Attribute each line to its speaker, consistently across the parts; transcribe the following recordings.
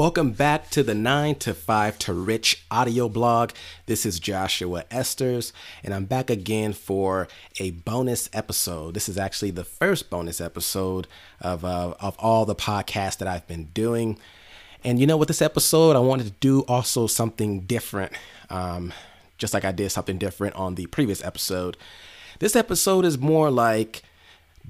Speaker 1: Welcome back to the 9 to 5 to Rich audio blog. This is Joshua Esters, and I'm back again for a bonus episode. This is actually the first bonus episode of, uh, of all the podcasts that I've been doing. And you know, with this episode, I wanted to do also something different, um, just like I did something different on the previous episode. This episode is more like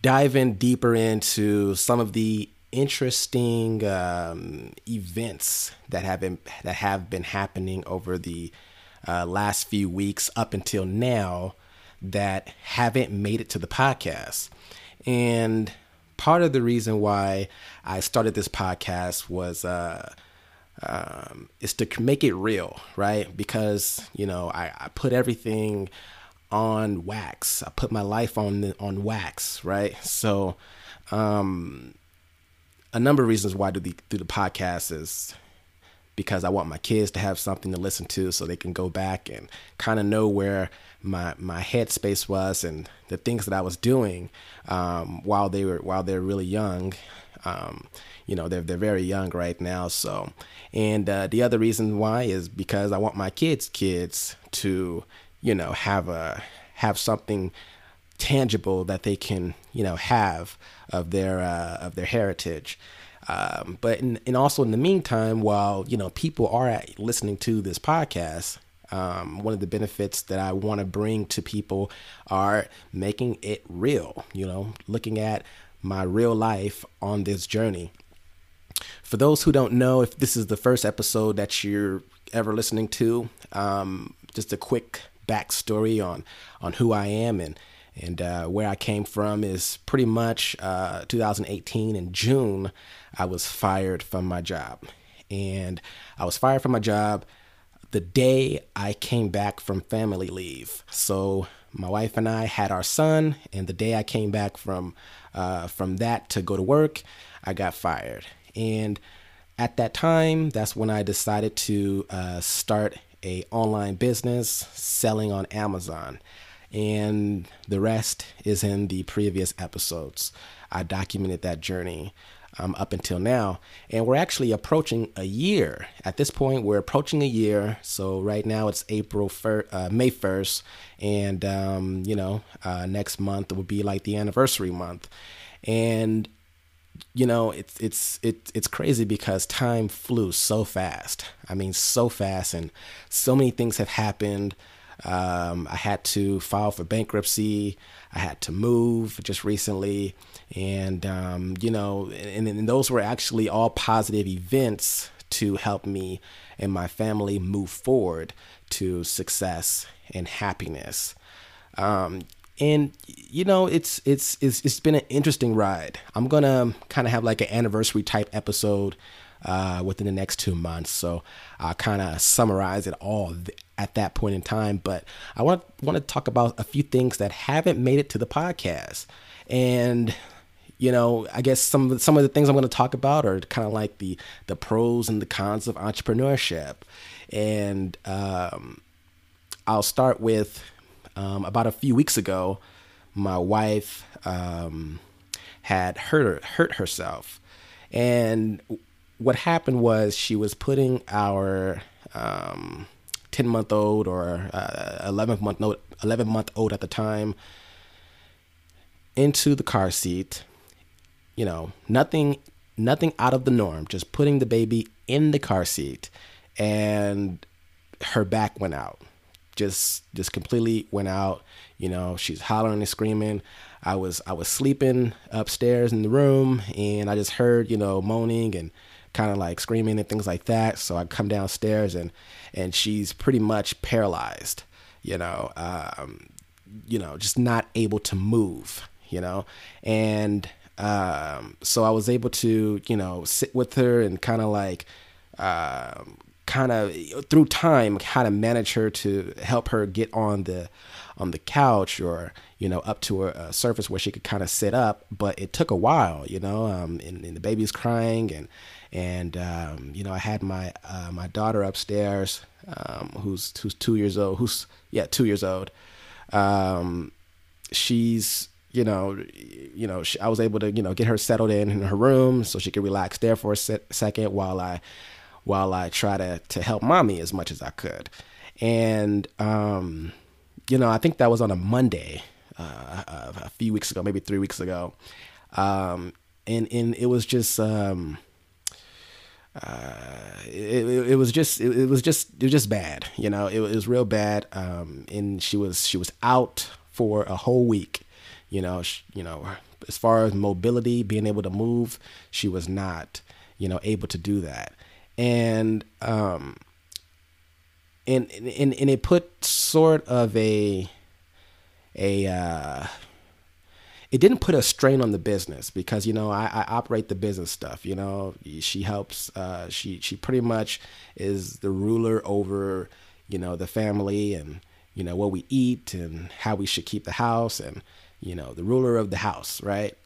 Speaker 1: diving deeper into some of the interesting um, events that have been that have been happening over the uh, last few weeks up until now that haven't made it to the podcast. And part of the reason why I started this podcast was uh, um, is to make it real, right? Because you know I, I put everything on wax. I put my life on on wax, right? So um, a number of reasons why I do the do the podcast is because I want my kids to have something to listen to so they can go back and kind of know where my my headspace was and the things that I was doing um, while they were while they're really young. Um, you know they're they're very young right now. So, and uh, the other reason why is because I want my kids' kids to you know have a have something tangible that they can you know have of their uh, of their heritage. Um, but in, and also in the meantime, while you know people are listening to this podcast, um, one of the benefits that I want to bring to people are making it real. You know, looking at my real life on this journey. For those who don't know, if this is the first episode that you're ever listening to, um, just a quick backstory on on who I am and and uh, where I came from is pretty much uh, 2018 in June. I was fired from my job, and I was fired from my job the day I came back from family leave. So my wife and I had our son, and the day I came back from uh, from that to go to work, I got fired. And at that time, that's when I decided to uh, start a online business selling on Amazon and the rest is in the previous episodes. I documented that journey um, up until now, and we're actually approaching a year. At this point, we're approaching a year. So right now it's April fir- uh, May first, and um, you know uh, next month will be like the anniversary month, and you know it's it's it's it's crazy because time flew so fast. I mean, so fast, and so many things have happened. Um, I had to file for bankruptcy. I had to move just recently. And, um, you know, and, and those were actually all positive events to help me and my family move forward to success and happiness. Um, and you know it's it's it's it's been an interesting ride. I'm gonna kind of have like an anniversary type episode uh, within the next two months. So I'll kind of summarize it all at that point in time. But I want want to talk about a few things that haven't made it to the podcast, and you know, I guess some of the, some of the things I'm going to talk about are kind of like the the pros and the cons of entrepreneurship, and um, I'll start with um, about a few weeks ago, my wife um, had hurt hurt herself, and what happened was she was putting our um, 10 month old or uh, 11 month old 11 month old at the time into the car seat you know nothing nothing out of the norm just putting the baby in the car seat and her back went out. Just just completely went out you know she's hollering and screaming. I was i was sleeping upstairs in the room and i just heard you know moaning and kind of like screaming and things like that. So I come downstairs and and she's pretty much paralyzed, you know, um, you know, just not able to move, you know, and um, so I was able to, you know, sit with her and kind of like, um, kind of through time, how to manage her to help her get on the on the couch or you know up to a, a surface where she could kind of sit up. But it took a while, you know, um, and, and the baby's crying and and um, you know I had my uh, my daughter upstairs um, who's who's two years old who's yeah two years old um, she's you know you know she, I was able to you know get her settled in in her room so she could relax there for a se- second while I while I try to to help mommy as much as I could. And um, you know, I think that was on a Monday uh, a few weeks ago, maybe three weeks ago, um, and and it was just. Um, uh, it, it, it, was just it, it, was just it was just bad you know it, was real bad um, and she was she was out for a whole week you know she, you know as far as mobility being able to move she was not you know able to do that. And um and and, and it put sort of a a uh it didn't put a strain on the business because you know I, I operate the business stuff. You know, she helps. Uh, she she pretty much is the ruler over you know the family and you know what we eat and how we should keep the house and you know the ruler of the house, right?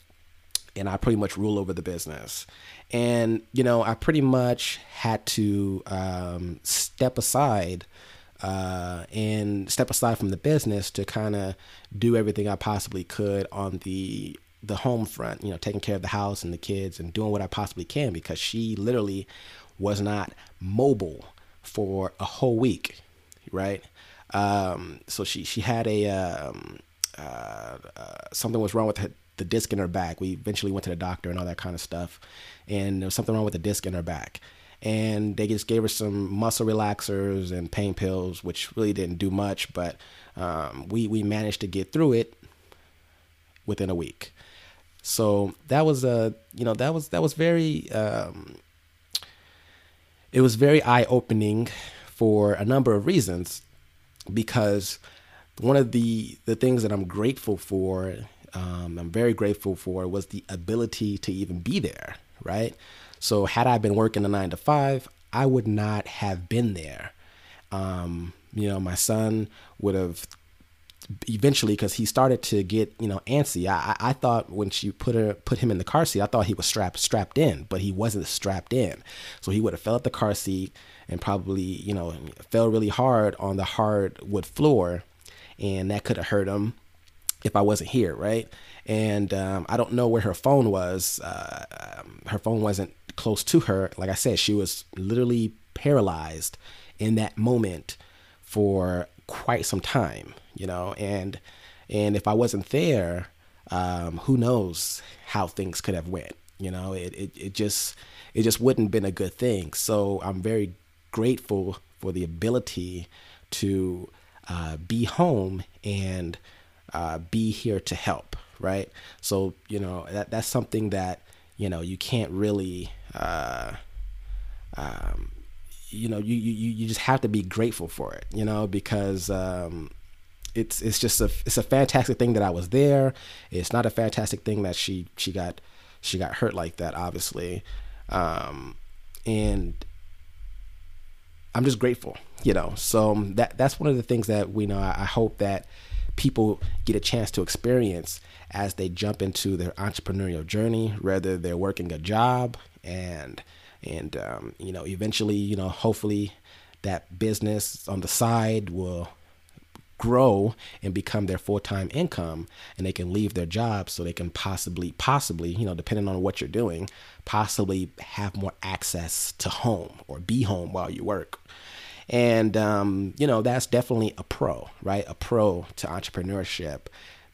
Speaker 1: And I pretty much rule over the business. And you know I pretty much had to um, step aside uh, and step aside from the business to kind of do everything I possibly could on the the home front, you know, taking care of the house and the kids and doing what I possibly can because she literally was not mobile for a whole week, right? Um, so she she had a um, uh, uh, something was wrong with her, the disc in her back. We eventually went to the doctor and all that kind of stuff, and there was something wrong with the disc in her back and they just gave her some muscle relaxers and pain pills, which really didn't do much, but um, we we managed to get through it within a week. So that was a you know that was that was very um, it was very eye opening for a number of reasons because one of the the things that I'm grateful for um, I'm very grateful for was the ability to even be there right so had I been working a nine to five, I would not have been there. Um, you know, my son would have eventually because he started to get you know antsy. I, I thought when she put her put him in the car seat, I thought he was strapped strapped in, but he wasn't strapped in. So he would have fell at the car seat and probably you know fell really hard on the hardwood floor, and that could have hurt him if I wasn't here, right? And um, I don't know where her phone was. Uh, um, her phone wasn't close to her, like I said, she was literally paralyzed in that moment for quite some time, you know, and and if I wasn't there, um, who knows how things could have went. You know, it, it, it just it just wouldn't been a good thing. So I'm very grateful for the ability to uh, be home and uh, be here to help. Right. So you know that that's something that you know you can't really uh, um, you know, you, you you just have to be grateful for it, you know, because um, it's it's just a it's a fantastic thing that I was there. It's not a fantastic thing that she she got she got hurt like that, obviously, um, and I'm just grateful, you know. So that that's one of the things that we know. I, I hope that people get a chance to experience as they jump into their entrepreneurial journey, whether they're working a job, and and um, you know eventually you know hopefully that business on the side will grow and become their full-time income and they can leave their job so they can possibly possibly you know depending on what you're doing possibly have more access to home or be home while you work. And um, you know that's definitely a pro right? A pro to entrepreneurship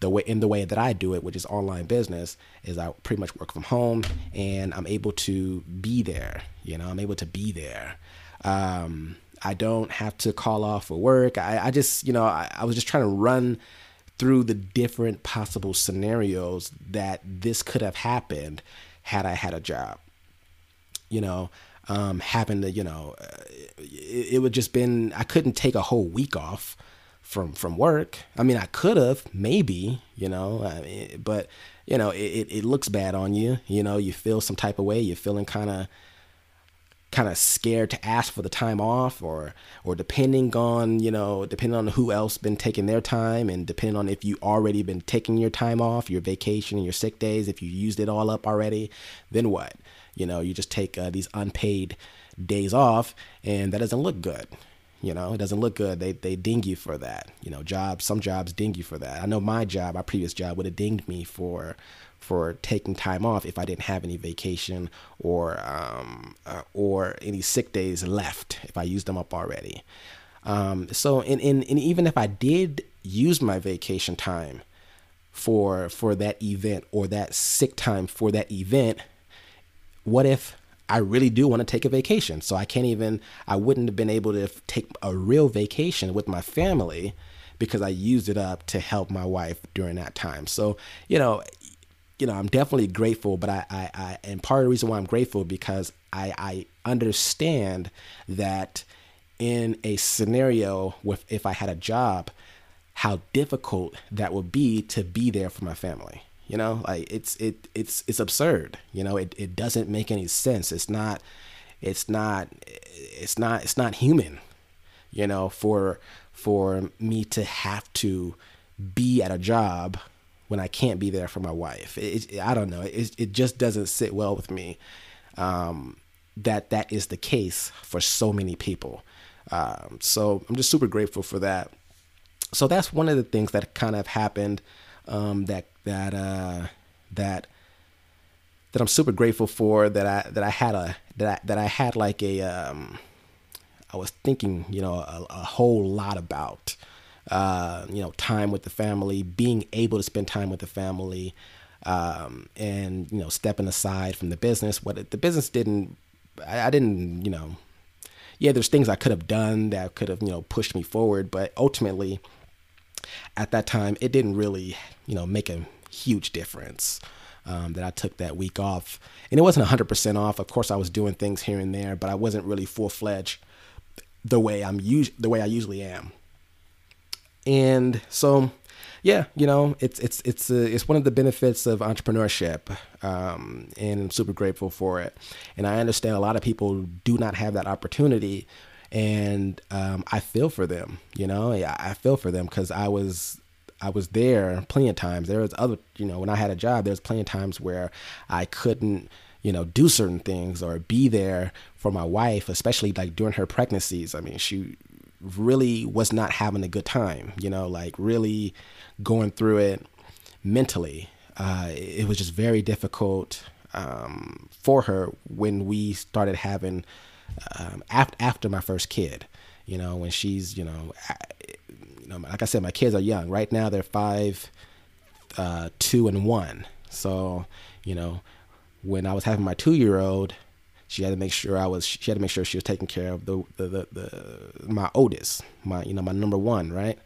Speaker 1: the way in the way that I do it, which is online business, is I pretty much work from home and I'm able to be there. You know, I'm able to be there. Um, I don't have to call off for work. I, I just, you know, I, I was just trying to run through the different possible scenarios that this could have happened had I had a job. You know, um, having to, you know, uh, it, it would just been I couldn't take a whole week off from from work. I mean, I could have maybe, you know, I mean, but you know, it, it looks bad on you. You know, you feel some type of way. You're feeling kind of kind of scared to ask for the time off or or depending on you know depending on who else been taking their time and depending on if you already been taking your time off your vacation and your sick days if you used it all up already then what you know you just take uh, these unpaid days off and that doesn't look good You know, it doesn't look good. They they ding you for that. You know, jobs. Some jobs ding you for that. I know my job, my previous job, would have dinged me for for taking time off if I didn't have any vacation or um, uh, or any sick days left if I used them up already. Um, so, and, and, and even if I did use my vacation time for for that event or that sick time for that event, what if I really do want to take a vacation? So I can't even I wouldn't have been able to take a real vacation with my family because I used it up to help my wife during that time. So, you know, you know, I'm definitely grateful, but I, I, I and part of the reason why I'm grateful because I, I understand that in a scenario with if I had a job, how difficult that would be to be there for my family. You know, like it's it it's it's absurd. You know, it, it doesn't make any sense. It's not it's not it's not it's not human. You know, for for me to have to be at a job when I can't be there for my wife. It, it, I don't know. It, it just doesn't sit well with me um, that that is the case for so many people. Um, so I'm just super grateful for that. So that's one of the things that kind of happened um, that that uh, that that I'm super grateful for. That I that I had a that I, that I had like a um, I was thinking you know a, a whole lot about uh, you know, time with the family, being able to spend time with the family, um, and you know, stepping aside from the business. What the business didn't, I, I didn't, you know, yeah, there's things I could have done that could have, you know, pushed me forward, but ultimately, at that time, it didn't really, you know, make a huge difference. Um, that I took that week off, and it wasn't 100% off. Of course, I was doing things here and there, but I wasn't really full fledged the way I'm us- the way I usually am. And so, yeah, you know, it's it's it's a, it's one of the benefits of entrepreneurship, um, and I'm super grateful for it. And I understand a lot of people do not have that opportunity, and um, I feel for them. You know, I feel for them because I was I was there plenty of times. There was other, you know, when I had a job, there was plenty of times where I couldn't, you know, do certain things or be there for my wife, especially like during her pregnancies. I mean, she really was not having a good time, you know, like really going through it mentally. Uh, it was just very difficult um, for her when we started having um, after after my first kid. You know, when she's you know, you know, like I said, my kids are young. Right now, they're five, uh, two, and one. So you know, when I was having my two year old, she had to make sure I was she had to make sure she was taking care of the the, the, the my oldest, my you know my number one, right?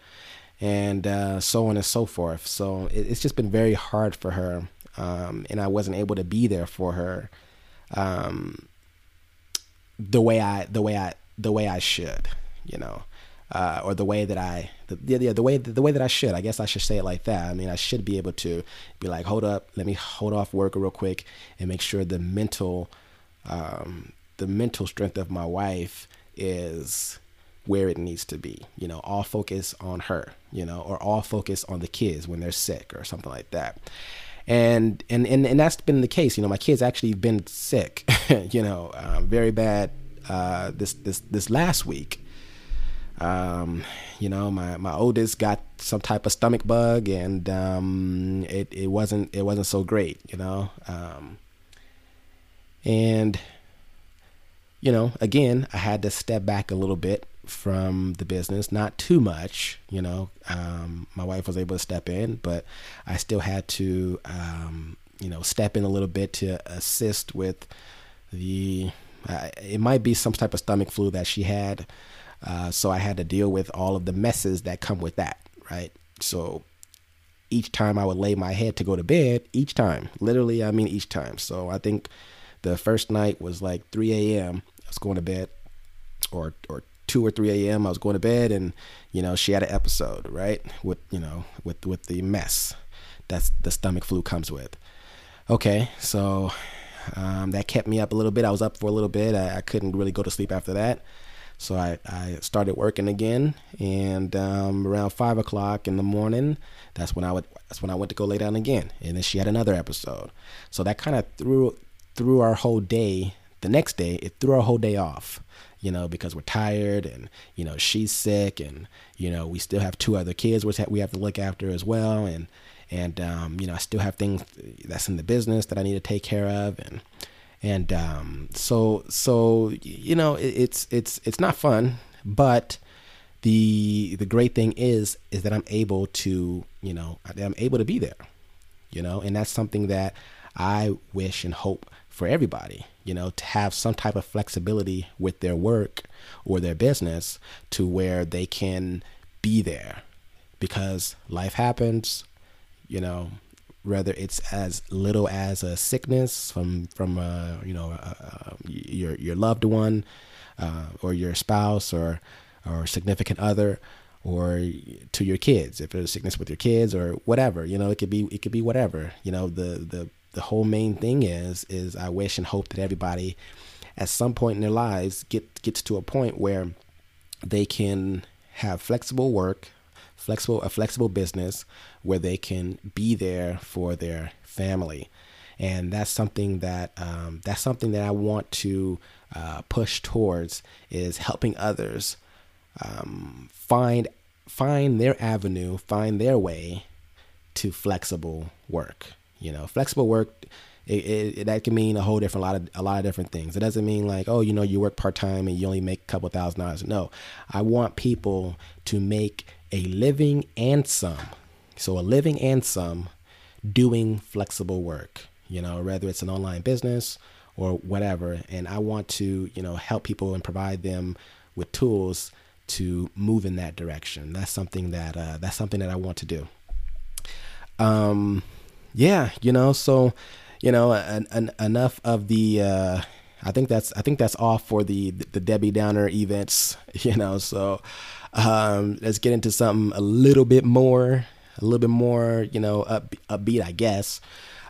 Speaker 1: And uh, so on and so forth. So it, it's just been very hard for her, um, and I wasn't able to be there for her um, the way I the way I the way I should, you know. Uh, or the way that I, the, yeah, the way the way that I should. I guess I should say it like that. I mean, I should be able to be like, hold up, let me hold off work real quick and make sure the mental um, the mental strength of my wife is where it needs to be. You know, all focus on her, you know, or all focus on the kids when they're sick or something like that. And and and, and that's been the case. You know, my kids actually been sick, you know, um, very bad uh, this this this last week. Um, you know, my, my oldest got some type of stomach bug and um, it, it wasn't it wasn't so great, you know. Um, and, you know, again, I had to step back a little bit from the business, not too much, you know. Um, my wife was able to step in, but I still had to, um, you know, step in a little bit to assist with the, uh, it might be some type of stomach flu that she had. Uh, so I had to deal with all of the messes that come with that, right? So each time I would lay my head to go to bed, each time, literally, I mean, each time. So I think the first night was like 3 a.m. I was going to bed, or or 2 or 3 a.m. I was going to bed, and you know she had an episode, right? With you know with with the mess that's the stomach flu comes with. Okay, so um, that kept me up a little bit. I was up for a little bit. I, I couldn't really go to sleep after that. So I, I started working again, and um, around five o'clock in the morning, that's when I would that's when I went to go lay down again. And then she had another episode. So that kind of threw threw our whole day, the next day it threw our whole day off you know because we're tired and you know she's sick and you know we still have two other kids which we have to look after as well. And and um, you know i still have things that's in the business that i need to take care of. And and um, so so you know it, it's it's it's not fun. But the the great thing is is that i'm able to you know i'm able to be there you know. And that's something that i wish and hope for everybody, you know, to have some type of flexibility with their work or their business to where they can be there. Because life happens, you know, whether it's as little as a sickness from from uh, you know uh, uh, your your loved one uh, or your spouse or or significant other or to your kids. If there's sickness with your kids or whatever you know it could be it could be whatever you know the the the whole main thing is is I wish and hope that everybody at some point in their lives get gets to a point where they can have flexible work, flexible a flexible business where they can be there for their family, and that's something that um, that's something that I want to uh, push towards is helping others um, find find their avenue, find their way to flexible work. You know, flexible work it, it, that can mean a whole different lot of a lot of different things. It doesn't mean like, oh, you know, you work part time and you only make a couple thousand dollars. No, I want people to make a living and some. So a living and some doing flexible work. You know, whether it's an online business or whatever. And I want to, you know, help people and provide them with tools to move in that direction. That's something that uh, that's something that I want to do. Um, yeah, you know, so you know, an, an, enough of the. Uh, I think that's I think that's all for the the Debbie Downer events. You know, so um, let's get into something a little bit more, a little bit more, you know, up, upbeat, I guess.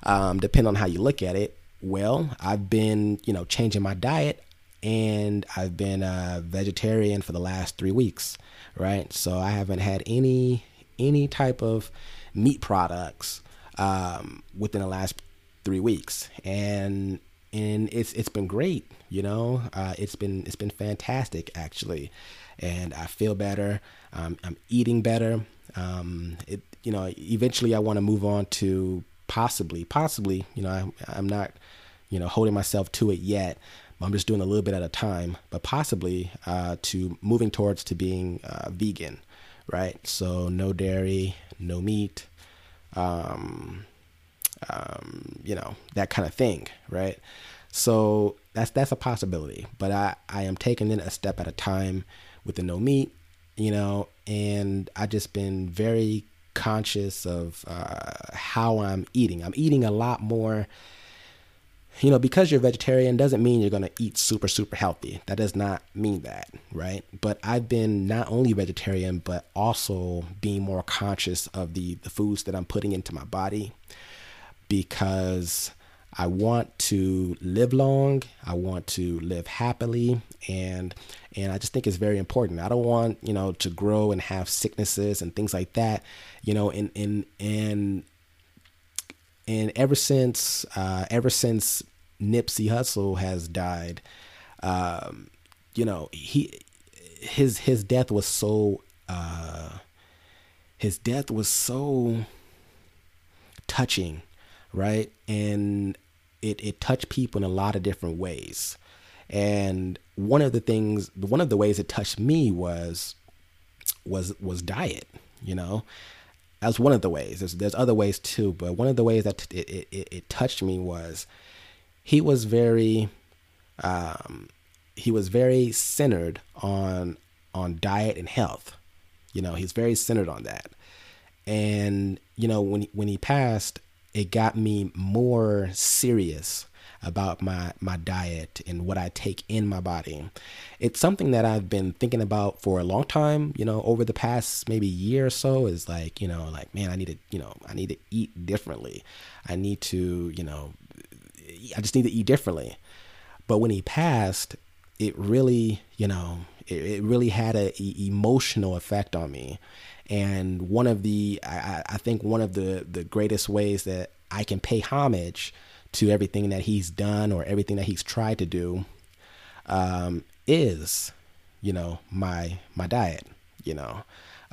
Speaker 1: Um, depending on how you look at it. Well, I've been, you know, changing my diet, and I've been a vegetarian for the last three weeks, right? So I haven't had any any type of meat products um, within the last three weeks, and and it's it's been great. You know, uh, it's been it's been fantastic actually, and I feel better. Um, I'm eating better. Um, it you know eventually I want to move on to possibly possibly you know I, I'm not you know holding myself to it yet. I'm just doing a little bit at a time, but possibly uh, to moving towards to being uh, vegan, right? So no dairy, no meat, um, um, you know, that kind of thing, right? So that's that's a possibility, but I I am taking it a step at a time with the no meat, you know, and I just been very conscious of uh, how I'm eating. I'm eating a lot more you know, because you're vegetarian doesn't mean you're going to eat super, super healthy. That does not mean that, right? But I've been not only vegetarian, but also being more conscious of the, the foods that I'm putting into my body because I want to live long. I want to live happily, and and I just think it's very important. I don't want you know to grow and have sicknesses and things like that. You know, and and and and ever since uh, ever since Nipsey Hussle has died, um, you know he his his death was so uh, his death was so touching, right? And it it touched people in a lot of different ways. And one of the things, one of the ways it touched me was was was diet. You know, that's one of the ways. There's, there's other ways too, but one of the ways that it, it, it touched me was he was very um, he was very centered on on diet and health. You know, he's very centered on that. And you know, when when he passed, it got me more serious about my my diet and what I take in my body. It's something that I've been thinking about for a long time, you know, over the past maybe year or so is like, you know, like man, I need to, you know, I need to eat differently. I need to, you know, I just need to eat differently. But when he passed, it really, you know, it, it really had a, a emotional effect on me. And one of the, I, I think one of the the greatest ways that I can pay homage to everything that he's done or everything that he's tried to do um, is, you know, my my diet. You know,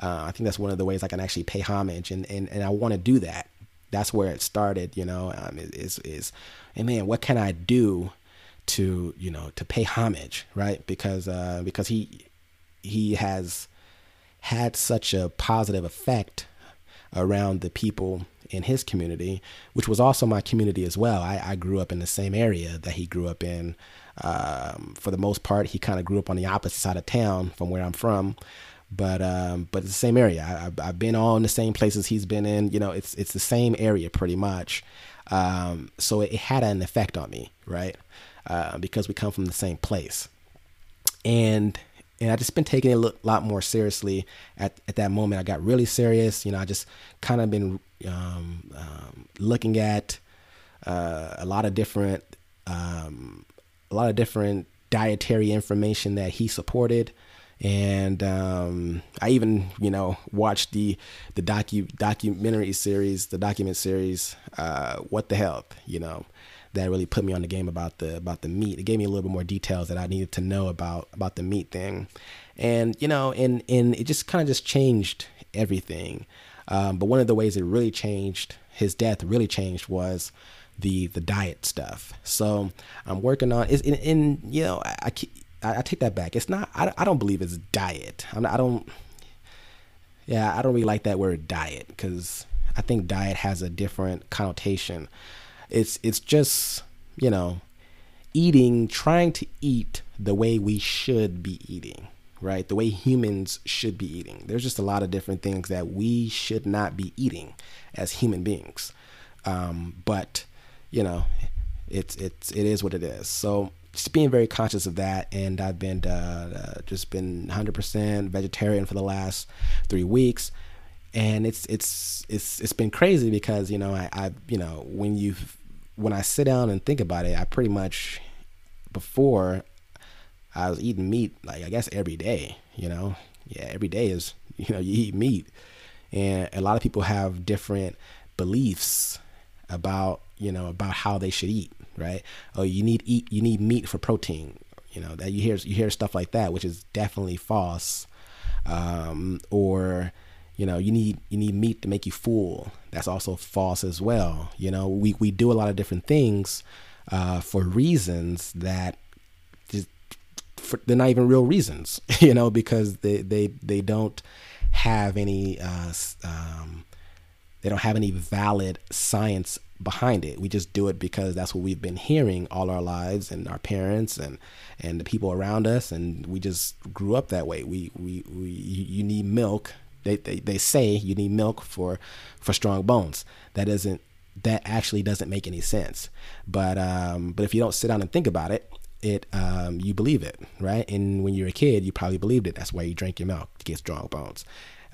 Speaker 1: uh, I think that's one of the ways I can actually pay homage, and and, and I want to do that. That's where it started. You know, um, is is, and man, what can I do to you know to pay homage, right? Because uh, because he he has had such a positive effect around the people in his community, which was also my community as well. I, I grew up in the same area that he grew up in. Um, for the most part, he kind of grew up on the opposite side of town from where I'm from, but um, but it's the same area. I, have I've been all in the same places he's been in. You know, it's it's the same area pretty much. Um, so it, it, had an effect on me, right? Uh, because we come from the same place, and and I just been taking it a lot more seriously at, at that moment. I got really serious. You know, I just kind of been um, um, looking at uh, a lot of different um, a lot of different dietary information that he supported. And um, I even, you know, watched the the docu documentary series, the document series, uh, "What the Health," you know, that really put me on the game about the about the meat. It gave me a little bit more details that I needed to know about about the meat thing, and you know, and and it just kind of just changed everything. Um, but one of the ways it really changed his death really changed was the the diet stuff. So I'm working on is in, you know I, I, I take that back. It's not I, I don't believe it's diet. I'm, I don't yeah I don't really like that word diet because I think diet has a different connotation it's it's just you know eating trying to eat the way we should be eating right? The way humans should be eating. There's just a lot of different things that we should not be eating as human beings. Um, but you know it's it's it is what it is. So just being very conscious of that and i've been uh, uh, just been 100% vegetarian for the last three weeks. And it's it's it's it's been crazy because you know I, I you know when you've when I sit down and think about it, I pretty much before I was eating meat like I guess every day, you know. Yeah, every day is you know, you eat meat. And a lot of people have different beliefs about, you know, about how they should eat, right? Oh, you need eat you need meat for protein. You know, that you hear you hear stuff like that, which is definitely false. Um, or you know you need you need meat to make you full that's also false as well you know we, we do a lot of different things uh, for reasons that just for, they're not even real reasons you know because they they they don't have any uh, um, they don't have any valid science behind it. We just do it because that's what we've been hearing all our lives and our parents and and the people around us and we just grew up that way. We we, we you need milk they, they, they say you need milk for for strong bones. That doesn't that actually doesn't make any sense. But um, but if you don't sit down and think about it, it um, you believe it, right? And when you're a kid, you probably believed it. That's why you drank your milk to get strong bones.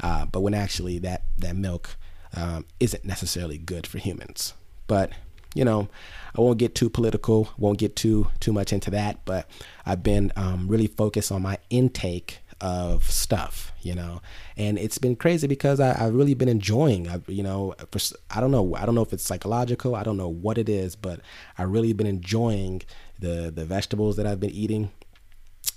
Speaker 1: Uh, but when actually that that milk um, isn't necessarily good for humans. But you know, I won't get too political. Won't get too too much into that. But I've been um, really focused on my intake of stuff, you know, and it's been crazy because I, have really been enjoying, I, you know, for, I don't know, I don't know if it's psychological, I don't know what it is, but I really been enjoying the the vegetables that I've been eating,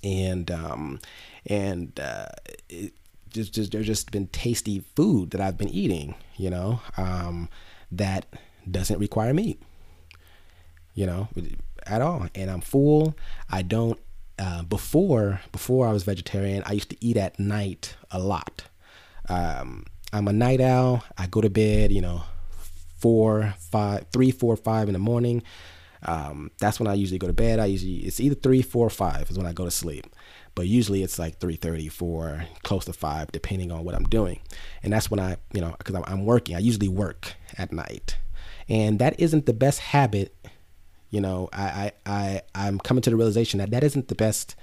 Speaker 1: and um, and uh, it just just there's just been tasty food that I've been eating, you know, um, that doesn't require meat, you know, at all, and I'm full. I don't uh, before before I was vegetarian, I used to eat at night a lot. Um, I'm a night owl. I go to bed, you know, four, five, three, four, five in the morning. Um, that's when I usually go to bed. I usually it's either three, four, five is when I go to sleep, but usually it's like three thirty, four, close to five, depending on what I'm doing. And that's when I, you know, because I'm, I'm working. I usually work at night, and that isn't the best habit you know, I, I, I, I'm coming to the realization that that isn't the best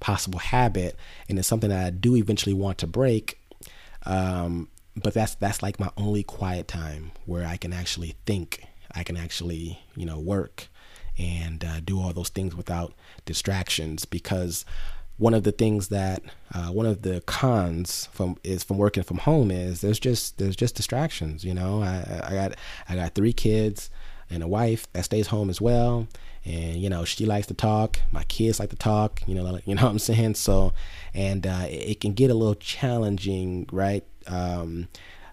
Speaker 1: possible habit, and it's something that I do eventually want to break. Um, but that's that's like my only quiet time where I can actually think, I can actually, you know, work and uh, do all those things without distractions. Because one of the things that uh, one of the cons from is from working from home is there's just there's just distractions. You know, I, I got I got three kids. And a wife that stays home as well. And you know she likes to talk. My kids like to talk. You know, you know what I'm saying. So, and uh, it can get a little challenging, right? Um,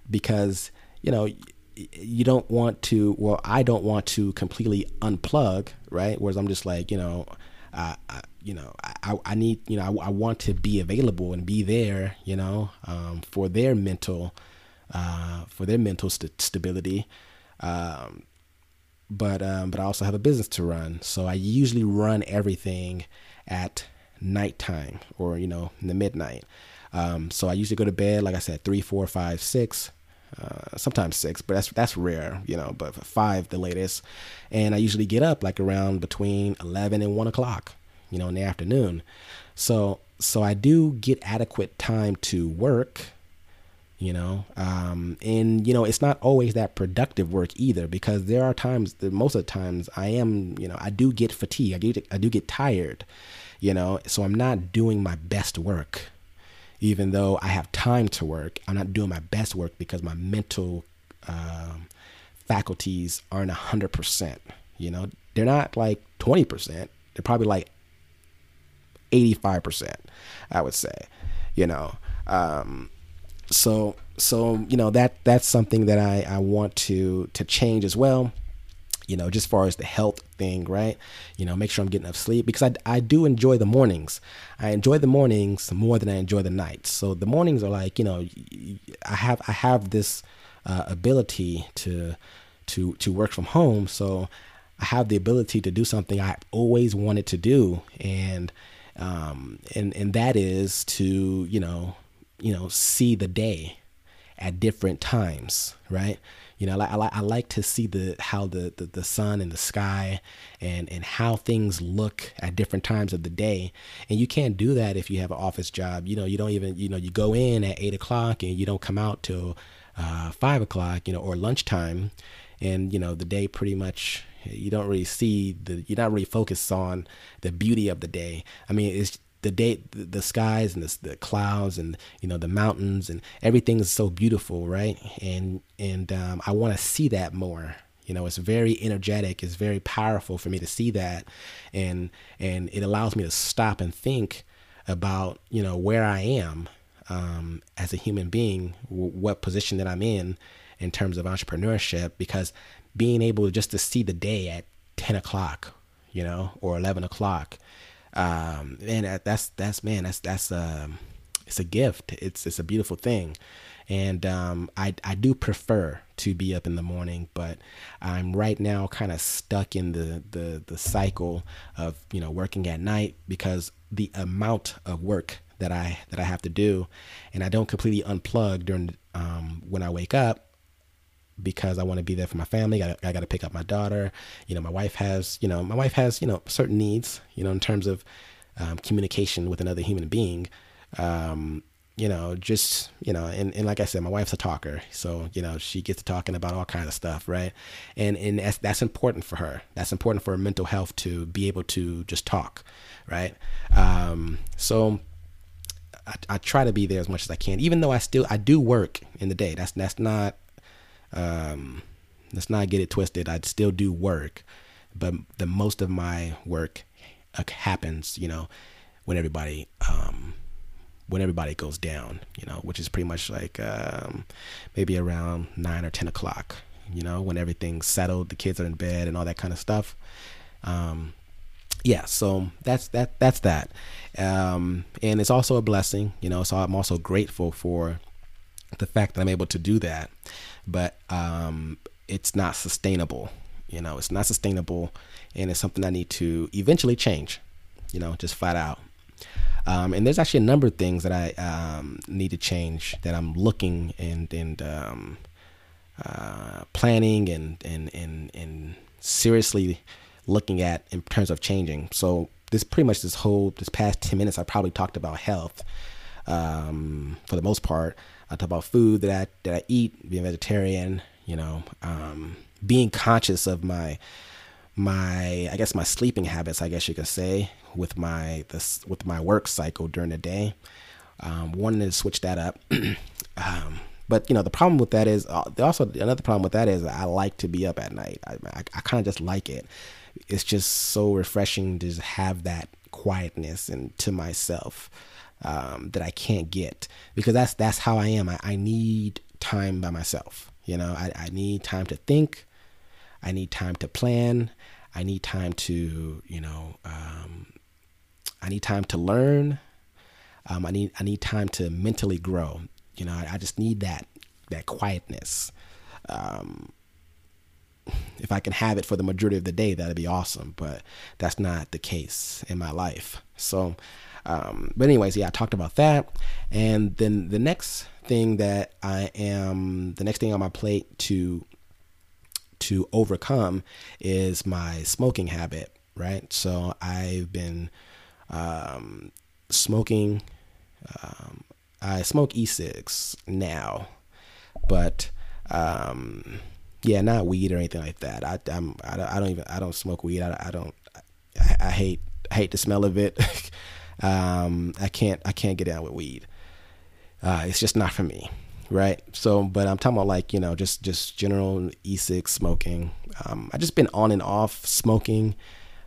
Speaker 1: because you know you don't want to well i don't want to completely unplug right whereas i'm just like you know I, you know I, I need you know I, I want to be available and be there you know um, for their mental uh, for their mental st- stability um, but um, but I also have a business to run so I usually run everything at nighttime or you know in the midnight um, so I usually go to bed like I said three four five six uh, sometimes six, but that's that's rare, you know. But five, the latest, and I usually get up like around between eleven and one o'clock, you know, in the afternoon. So so I do get adequate time to work, you know, um, and you know it's not always that productive work either because there are times, most of the times, I am, you know, I do get fatigued, I do I do get tired, you know, so I'm not doing my best work. Even though I have time to work, I'm not doing my best work because my mental um, faculties aren't 100%. You know, they're not like 20%, they're probably like 85%, I would say, you know. Um, so, so, you know, that, that's something that I, I want to, to change as well you know, just far as the health thing, right? You know, make sure I'm getting enough sleep because I, I do enjoy the mornings. I enjoy the mornings more than I enjoy the nights. So the mornings are like, you know, I have I have this uh, ability to to to work from home, so I have the ability to do something I always wanted to do, and um, and and that is to you know you know see the day at different times, right? You know, I, I, I like to see the how the, the, the sun and the sky and, and how things look at different times of the day. And you can't do that if you have an office job. You know, you don't even, you know, you go in at eight o'clock and you don't come out till uh, five o'clock, you know, or lunchtime. And, you know, the day pretty much you don't really see the you're not really focused on the beauty of the day i mean it's the day the skies and the, the clouds and you know the mountains and everything is so beautiful right? And and um, i want to see that more. You know it's very energetic. It's very powerful for me to see that. And and it allows me to stop and think about you know where i am um, as a human being w- what position that i'm in in terms of entrepreneurship because being able just to see the day at 10 o'clock you know or 11 o'clock um, and that's that's man, that's that's um, it's a gift. It's it's a beautiful thing, and um, I I do prefer to be up in the morning, but I'm right now kind of stuck in the the the cycle of you know working at night because the amount of work that I that I have to do, and I don't completely unplug during um, when I wake up because I want to be there for my family. I, I got to pick up my daughter. You know, my wife has, you know, my wife has, you know, certain needs, you know, in terms of um, communication with another human being. Um, you know, just, you know, and, and like I said, my wife's a talker. So, you know, she gets to talking about all kinds of stuff, right? And and that's, that's important for her. That's important for her mental health to be able to just talk, right? Um, so I, I try to be there as much as I can, even though I still, I do work in the day. That's, that's not, um, let's not get it twisted. I'd still do work, but the most of my work uh, happens, you know, when everybody um, when everybody goes down, you know, which is pretty much like um, maybe around nine or ten o'clock. You know, when everything's settled, the kids are in bed and all that kind of stuff. Um, yeah, so that's that. That's that, um, and it's also a blessing. You know, so I'm also grateful for the fact that I'm able to do that but um, it's not sustainable. You know, it's not sustainable, and it's something I need to eventually change. You know, just flat out. Um, and there's actually a number of things that I um, need to change that I'm looking and and um, uh, planning and and and and seriously looking at in terms of changing. So this pretty much this whole this past ten minutes I probably talked about health um, for the most part. I talk about food that I that I eat, being vegetarian, you know, um, being conscious of my my I guess my sleeping habits, I guess you could say, with my this with my work cycle during the day. Um, wanting to switch that up. um, But you know, the problem with that is uh, also another problem with that is I like to be up at night. I, I, I kind of just like it. It's just so refreshing to have that quietness and to myself um, that I can't get because that's that's how I am. I, I need time by myself. You know, I, I need time to think. I need time to plan. I need time to, you know, um, I need time to learn. Um, I need I need time to mentally grow. You know, I, I just need that that quietness. Um, if I can have it for the majority of the day, that'd be awesome. But that's not the case in my life. So, um, but anyways, yeah, I talked about that, and then the next thing that I am, the next thing on my plate to to overcome is my smoking habit. Right. So I've been um, smoking. Um, I smoke e-cigs now, but um, yeah, not weed or anything like that. I I'm, I don't, I don't even I don't smoke weed. I, I don't. I, I hate I hate the smell of it. um, I can't I can't get down with weed. Uh, it's just not for me, right? So, but I'm talking about like you know just just general e-cig smoking. Um, I just been on and off smoking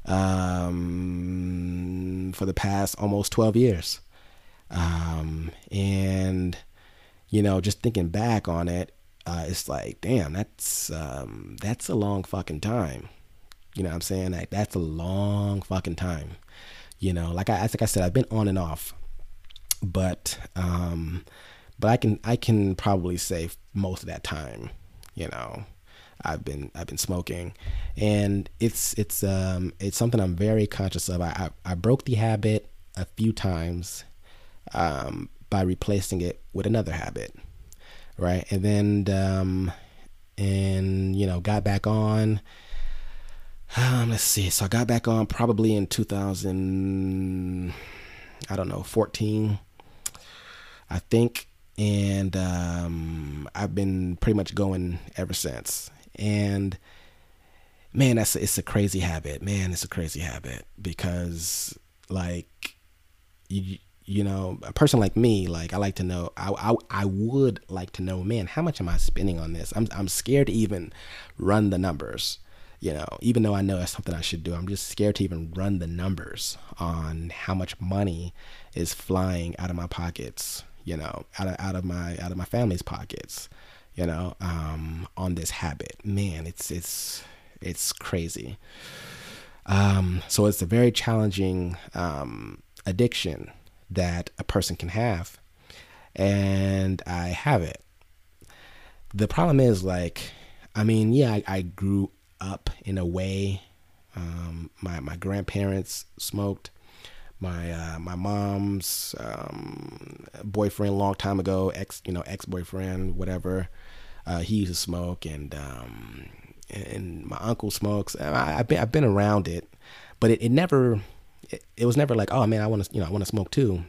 Speaker 1: um, for the past almost 12 years. Um, and, you know, just thinking back on it, uh, it's like, damn, that's, um, that's a long fucking time. You know what I'm saying? Like, that's a long fucking time. You know, like I, like I said, I've been on and off, but, um, but I can, I can probably say most of that time, you know, I've been I've been smoking, and it's it's um it's something I'm very conscious of. I I, I broke the habit a few times, um, by replacing it with another habit, right? And then um, and you know got back on. Um, let's see. So I got back on probably in 2000. I don't know, 14. I think and um, I've been pretty much going ever since and man that's it's a crazy habit man it's a crazy habit because like you you know a person like me like i like to know I, I i would like to know man how much am i spending on this i'm i'm scared to even run the numbers you know even though i know that's something i should do i'm just scared to even run the numbers on how much money is flying out of my pockets you know out of out of my out of my family's pockets you know, um, on this habit. Man, it's it's it's crazy. Um, so it's a very challenging um, addiction that a person can have, and I have it. The problem is like, I mean, yeah, I, I grew up in a way. Um, my my grandparents smoked. My uh, my mom's um, boyfriend long time ago, ex you know ex boyfriend, whatever. Uh, he used to smoke, and um, and my uncle smokes. I, have been I've been around it, but it, it never it, it was never like oh man I want to you know I want to smoke too.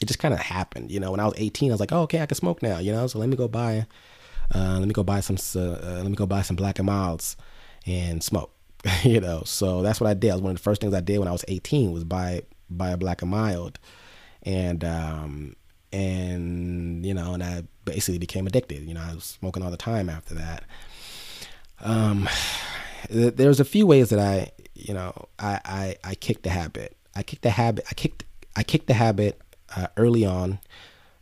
Speaker 1: It just kind of happened, you know. When I was 18, I was like, oh okay, I can smoke now, you know. So let me go buy, uh, let me go buy some, uh, let me go buy some Black and Milds and smoke, you know. So that's what I did. was one of the first things I did when I was 18 was buy buy a Black and Mild, and um, and you know, and I basically became addicted. You know, I was smoking all the time after that. Um, there's a few ways that I, you know, I, I, I kicked the habit. I kicked the habit. I kicked, I kicked the habit uh, early on,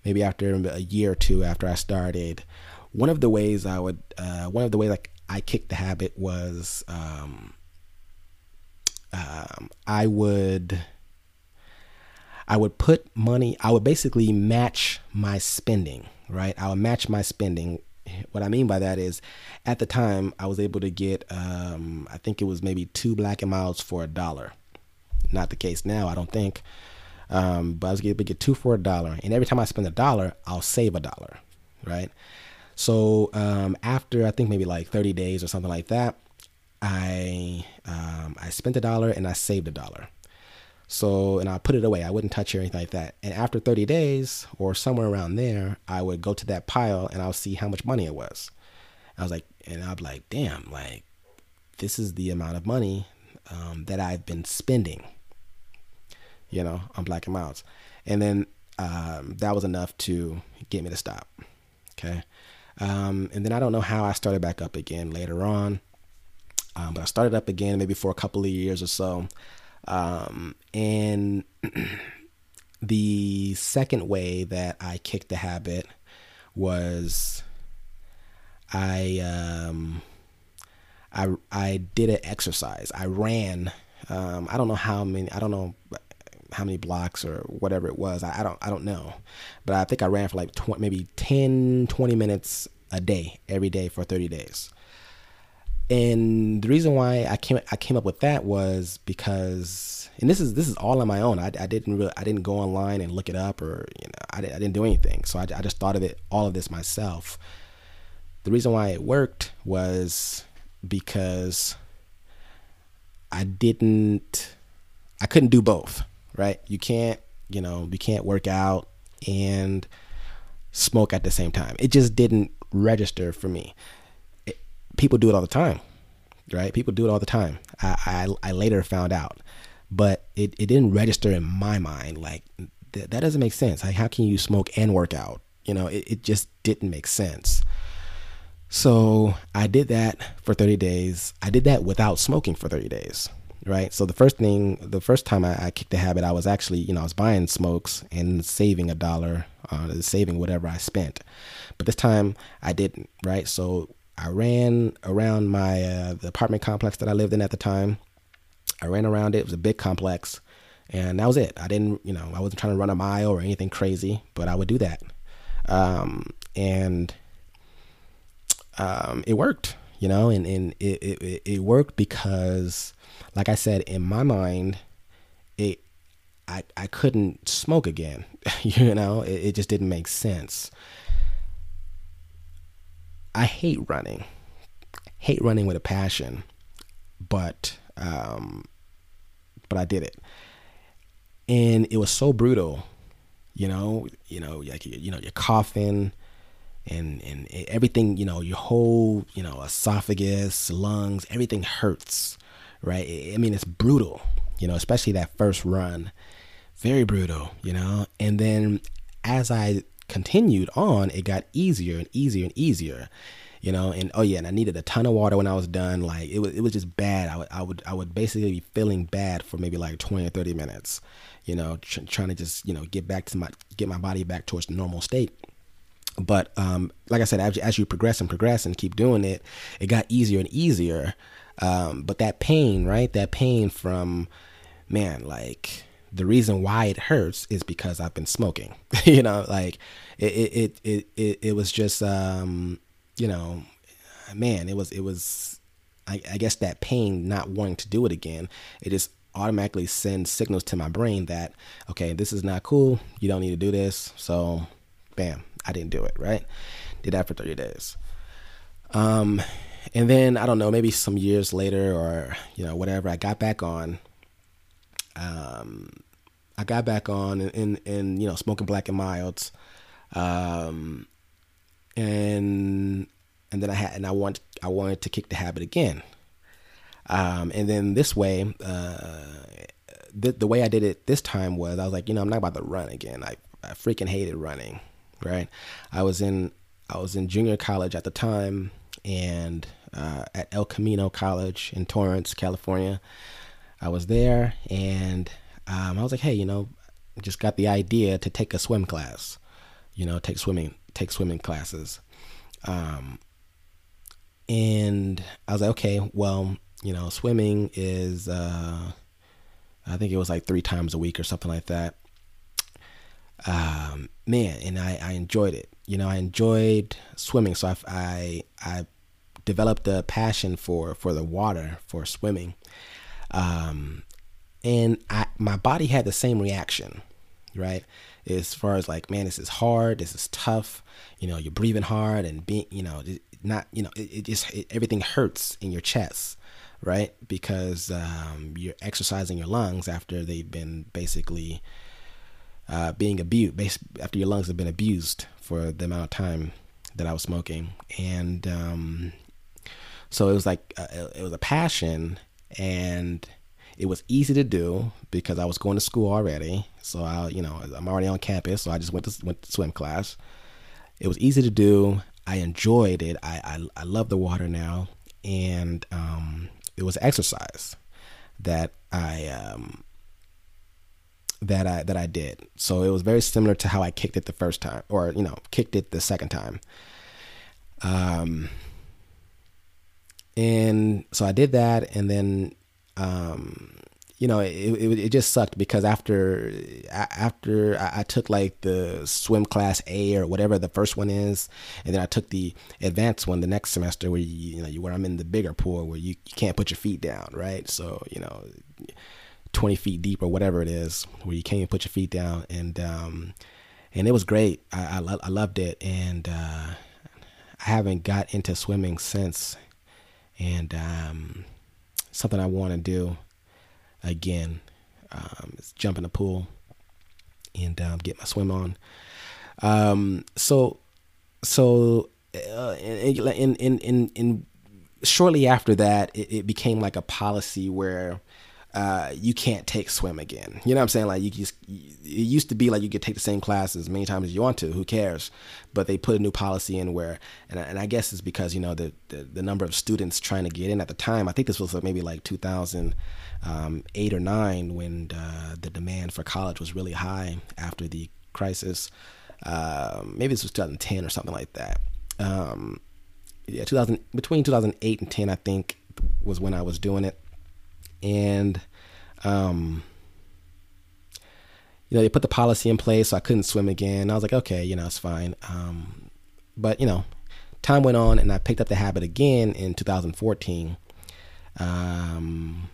Speaker 1: maybe after a year or two after I started. One of the ways I would, uh, one of the ways like I kicked the habit was, um, um, I would I would put money, I would basically match my spending, right? I would match my spending. What I mean by that is at the time I was able to get, um, I think it was maybe two black and milds for a dollar. Not the case now, I don't think. Um, but I was able to get two for a dollar. And every time I spend a dollar, I'll save a dollar, right? So um, after I think maybe like 30 days or something like that, I um, I spent a dollar and I saved a dollar. So, and I put it away. I wouldn't touch it or anything like that. And after 30 days or somewhere around there, I would go to that pile and I'll see how much money it was. I was like, and I'd be like, damn, like this is the amount of money um, that I've been spending, you know, on Black and Milds. And then um, that was enough to get me to stop. Okay. Um, and then I don't know how I started back up again later on. Um, but I started up again maybe for a couple of years or so. Um, and the second way that I kicked the habit was I um, I I did an exercise. I ran. Um, I don't know how many. I don't know how many blocks or whatever it was. I, I don't I don't know, but I think I ran for like 20, maybe 10, 20 minutes a day every day for 30 days. And the reason why I came I came up with that was because and this is this is all on my own. I, I didn't really I didn't go online and look it up or you know I, I didn't do anything. So I, I just thought of it all of this myself. The reason why it worked was because I didn't I couldn't do both, right? You can't, you know, you can't work out and smoke at the same time. It just didn't register for me people do it all the time, right? People do it all the time. I, I, I later found out, but it, it didn't register in my mind. Like th- that doesn't make sense. Like, how can you smoke and work out? You know, it, it just didn't make sense. So I did that for 30 days. I did that without smoking for 30 days, right? So the first thing, the first time I, I kicked the habit, I was actually, you know, I was buying smokes and saving a dollar, uh, saving whatever I spent. But this time I didn't, right? So I ran around my uh, the apartment complex that I lived in at the time. I ran around it. It was a big complex, and that was it. I didn't, you know, I wasn't trying to run a mile or anything crazy, but I would do that, um, and um, it worked, you know, and and it, it it worked because, like I said, in my mind, it I I couldn't smoke again, you know, it, it just didn't make sense. I hate running, hate running with a passion, but um, but I did it, and it was so brutal, you know, you know, like you know, you're coughing, and and everything, you know, your whole, you know, esophagus, lungs, everything hurts, right? I mean, it's brutal, you know, especially that first run, very brutal, you know, and then as I continued on, it got easier and easier and easier. You know, and oh yeah, and I needed a ton of water when I was done. Like it was, it was just bad. I would, I would, I would basically be feeling bad for maybe like twenty or thirty minutes. You know, tr- trying to just you know get back to my, get my body back towards the normal state but um, like I said, as, you progress and progress and keep doing it, it got easier and easier. Um, but that pain, right? That pain from, man, like the reason why it hurts is because I've been smoking. you know, like it it it it, it was just um, you know, man, it was it was I, I guess that pain not wanting to do it again, it just automatically sends signals to my brain that okay, this is not cool. You don't need to do this. So, bam, I didn't do it, right? Did that for 30 days. Um and then I don't know, maybe some years later or you know, whatever, I got back on um, I got back on and, and, you know smoking black and milds, um, and and then I had and I want I wanted to kick the habit again, um, and then this way, uh, the, the way I did it this time was I was like you know I'm not about to run again. I I freaking hated running, right? I was in I was in junior college at the time and uh, at El Camino College in Torrance, California. I was there and um, I was like, hey, you know, just got the idea to take a swim class, you know, take swimming, take swimming classes. Um, and I was like, okay, well, you know, swimming is, uh, I think it was like three times a week or something like that. Um, man, and I, I enjoyed it. You know, I enjoyed swimming, so I, I, I developed a passion for for the water, for swimming. Um, and I, my body had the same reaction, right? As far as like, man, this is hard, this is tough. You know, you're breathing hard and being, you know, not, you know, it, it just it, everything hurts in your chest, right? Because um, you're exercising your lungs after they've been basically uh, being abused, after your lungs have been abused for the amount of time that I was smoking, and um, so it was like uh, it was a passion and it was easy to do because I was going to school already. So I, you know, I'm already on campus, so I just went to went to swim class, it was easy to do. I enjoyed it. I I, I love the water now, and um, it was exercise that I um, that I that I did. So it was very similar to how I kicked it the first time, or you know, kicked it the second time. Um, and so I did that, and then um, you know, it, it, it just sucked because after after I, took like the swim class A or whatever the first one is, and then I took the advanced one the next semester where you, you know where I'm in the bigger pool where you, you can't put your feet down, right? So you know, 20 feet deep or whatever it is where you can't even put your feet down, and um, and it was great. I I, lo- I loved it, and uh, I haven't got into swimming since, and um, something I want to do again. Um, is jump in the pool and um, get my swim on. Um, so, so uh, in, in in in shortly after that, it, it became like a policy where uh, you can't take swim again. You know what I'm saying? Like you just, it used to be like you could take the same class as many times as you want to. Who cares? But they put a new policy in where, and, and I guess it's because you know the, the, the number of students trying to get in at the time. I think this was like maybe like 2008 um, or nine when uh, the demand for college was really high after the crisis. Um, maybe this was 2010 or something like that. Um, yeah, 2000 between 2008 and 10, I think was when I was doing it and um, you know, they put the policy in place, so I couldn't swim again. I was like, okay, you know, it's fine. Um, but you know, time went on, and I picked up the habit again in 2014. Um,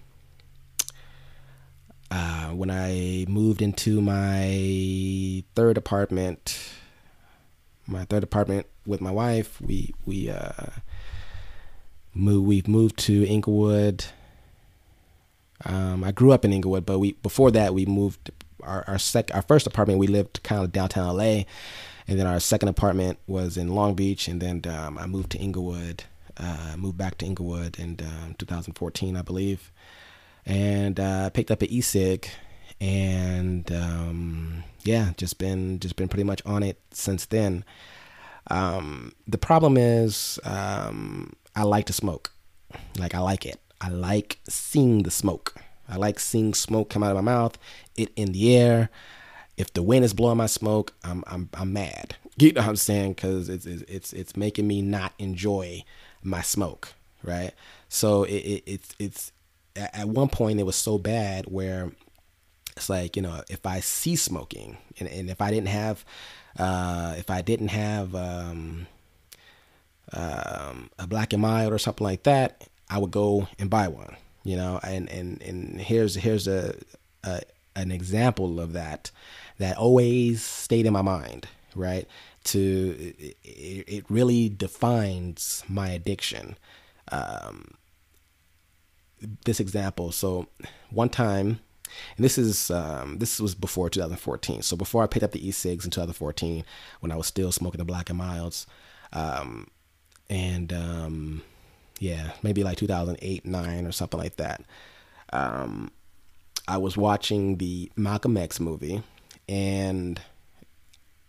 Speaker 1: uh, when I moved into my third apartment, my third apartment with my wife, we we uh, moved. We've moved to Inglewood um, I grew up in Inglewood, but we before that we moved our our sec our first apartment we lived kind of downtown LA, and then our second apartment was in Long Beach, and then um, I moved to Inglewood. Uh, moved back to Inglewood in um, 2014, I believe, and uh, picked up an e-cig, and um, yeah, just been just been pretty much on it since then. Um, the problem is um, I like to smoke, like I like it. I like seeing the smoke. I like seeing smoke come out of my mouth, it in the air. If the wind is blowing my smoke, I'm I'm I'm mad. You know what I'm saying? Because it's it's it's making me not enjoy my smoke, right? So it, it it's it's at one point it was so bad where it's like you know if I see smoking and, and if I didn't have uh, if I didn't have um, um, a black and mild or something like that, I would go and buy one, you know, and, and, and here's, here's a, a an example of that, that always stayed in my mind, right? To, it, it really defines my addiction. Um, this example. So one time, and this is um, this was before 2014. So before I picked up the e-cigs in 2014, when I was still smoking the black and milds, um, and um, yeah, maybe like 2008, nine or something like that. Um, I was watching the Malcolm X movie, and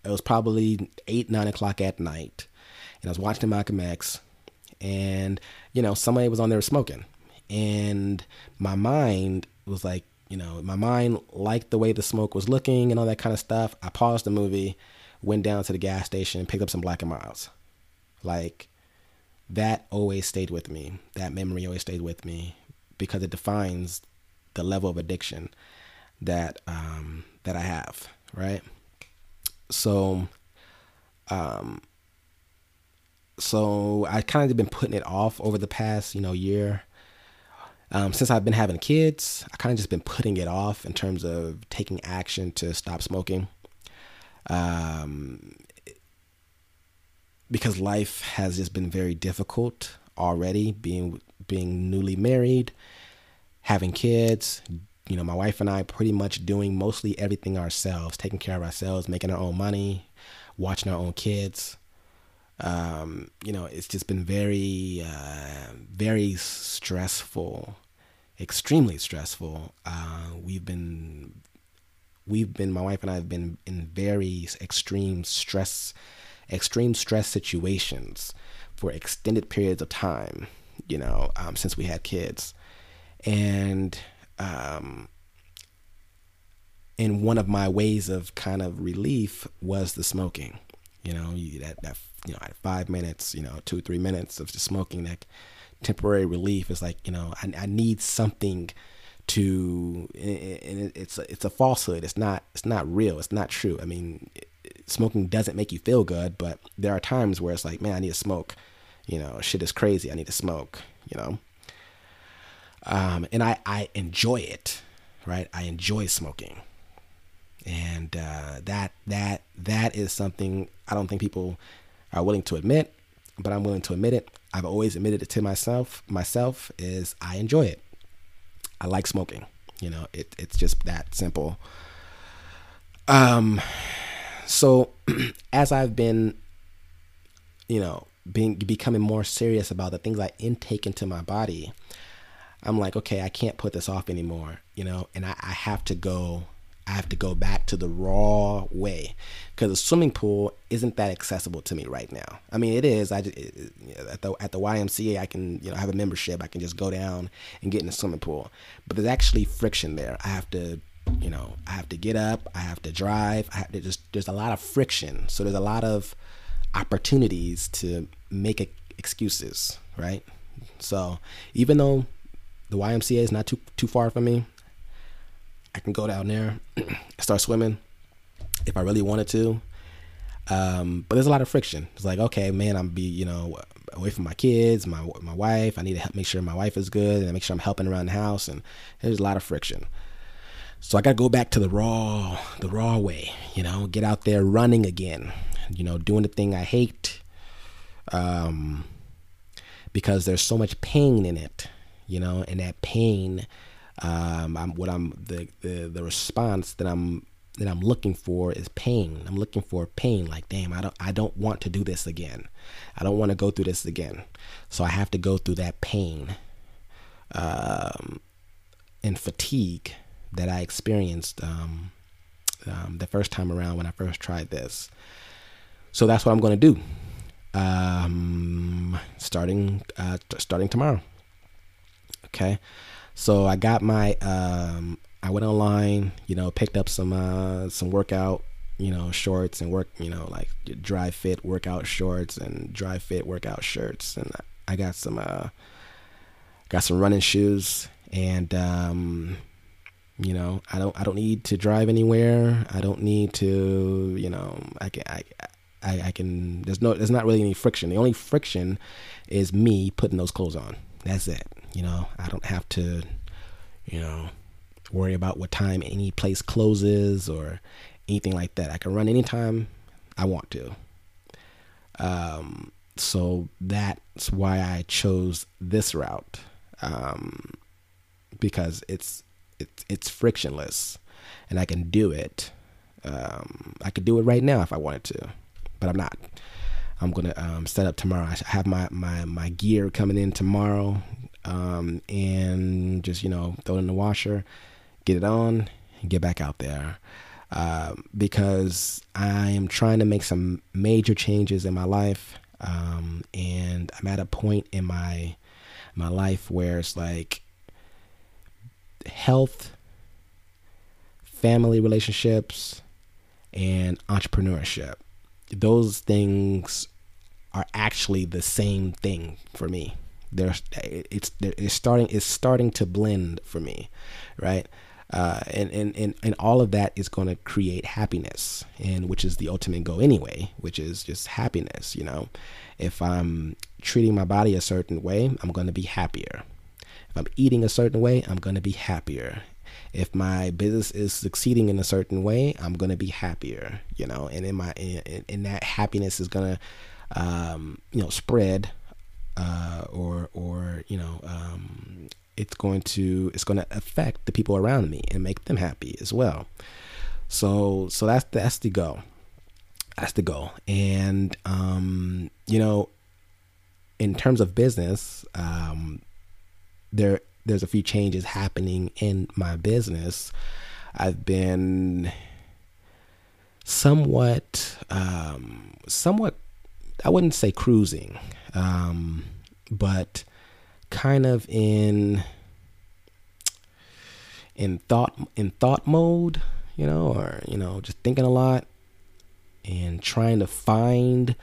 Speaker 1: it was probably eight, nine o'clock at night, and I was watching Malcolm X, and you know somebody was on there smoking, and my mind was like, you know, my mind liked the way the smoke was looking and all that kind of stuff. I paused the movie, went down to the gas station, picked up some Black and Milds, like that always stayed with me. That memory always stayed with me because it defines the level of addiction that um, that I have. Right. So, um, so I kind of been putting it off over the past you know year. Um, since I've been having kids, I kind of just been putting it off in terms of taking action to stop smoking. Um, because life has just been very difficult already being being newly married having kids you know my wife and i pretty much doing mostly everything ourselves taking care of ourselves making our own money watching our own kids. Um, you know it's just been very uh, very stressful extremely stressful. Uh, we've been we've been my wife and i have been in very extreme stress extreme stress situations for extended periods of time, you know, um, since we had kids. And, um, and one of my ways of kind of relief was the smoking. You know, you, that, that, you know, five minutes, you know, two, three minutes of just smoking, that temporary relief is like, you know, I, I need something to, and it's a, it's a falsehood. It's not, it's not real. It's not true. I mean, smoking doesn't make you feel good, but there are times where it's like, man, I need to smoke. You know, shit is crazy. I need to smoke. You know, um, and I I enjoy it, right? I enjoy smoking, and uh, that that that is something I don't think people are willing to admit, but I'm willing to admit it. I've always admitted it to myself. Myself is I enjoy it. I like smoking. You know, it it's just that simple. Um, so as I've been, you know, being becoming more serious about the things I intake into my body, I'm like, okay, I can't put this off anymore, you know, and I, I have to go. I have to go back to the raw way because the swimming pool isn't that accessible to me right now. I mean, it is. I just, it, at the at the YMCA, I can you know have a membership. I can just go down and get in the swimming pool, but there's actually friction there. I have to you know, I have to get up, I have to drive, I have to just there's a lot of friction. So there's a lot of opportunities to make excuses, right? So even though the YMCA is not too too far from me, I can go down there, start swimming if I really wanted to. Um, but there's a lot of friction. It's like, okay, man, I'm be, you know, away from my kids, my my wife. I need to help make sure my wife is good and make sure I'm helping around the house. And there's a lot of friction. So I got to go back to the raw, the raw way, you know, get out there running again, you know, doing the thing I hate, um, because there's so much pain in it, you know, and that pain, um, I'm what I'm the, the the response that I'm that I'm looking for is pain. I'm looking for pain. Like, damn, I don't I don't want to do this again. I don't want to go through this again. So I have to go through that pain, um, and fatigue that I experienced um, um, the first time around when I first tried this. So that's what I'm going to do. Um, starting uh, t- starting tomorrow. Okay, so I got my um, I went online, you know, picked up some uh, some workout, you know, shorts and work, you know, like dry fit workout shorts and dry fit workout shirts, and I got some uh, got some running shoes and um, you know, I don't I don't need to drive anywhere. I don't need to, you know, I can I, I, I can there's no there's not really any friction. The only friction is me putting those clothes on. That's it. You know, I don't have to, you know, worry about what time any place closes or anything like that. I can run anytime I want to. Um, so that's why I chose this route. Um, because it's it's it's frictionless, and I can do it. Um, I could do it right now if I wanted to, but I'm not. I'm gonna um, set up tomorrow. I have my, my my gear coming in tomorrow, um, and just you know throw it in the washer, get it on, and get back out there. Uh, because I am trying to make some major changes in my life, um, and I'm at a point in my my life where it's like health, family relationships, and entrepreneurship. Those things are actually the same thing for me. They're it's it's starting it's starting to blend for me, right? Uh, and, and, and, and all of that is going to create happiness and which is the ultimate goal anyway which is just happiness you know if i'm treating my body a certain way i'm going to be happier I'm eating a certain way, I'm going to be happier. If my business is succeeding in a certain way, I'm going to be happier, you know, and in my, in, that happiness is going to, um, you know, spread, uh, or, or, you know, um, it's going to, it's going to affect the people around me and make them happy as well. So, so that's, that's the goal. That's the goal. And, um, you know, in terms of business, um, there there's a few changes happening in my business. I've been somewhat, um, somewhat, I wouldn't say cruising, um, but kind of in in thought in thought mode, you know, or you know, just thinking a lot and trying to find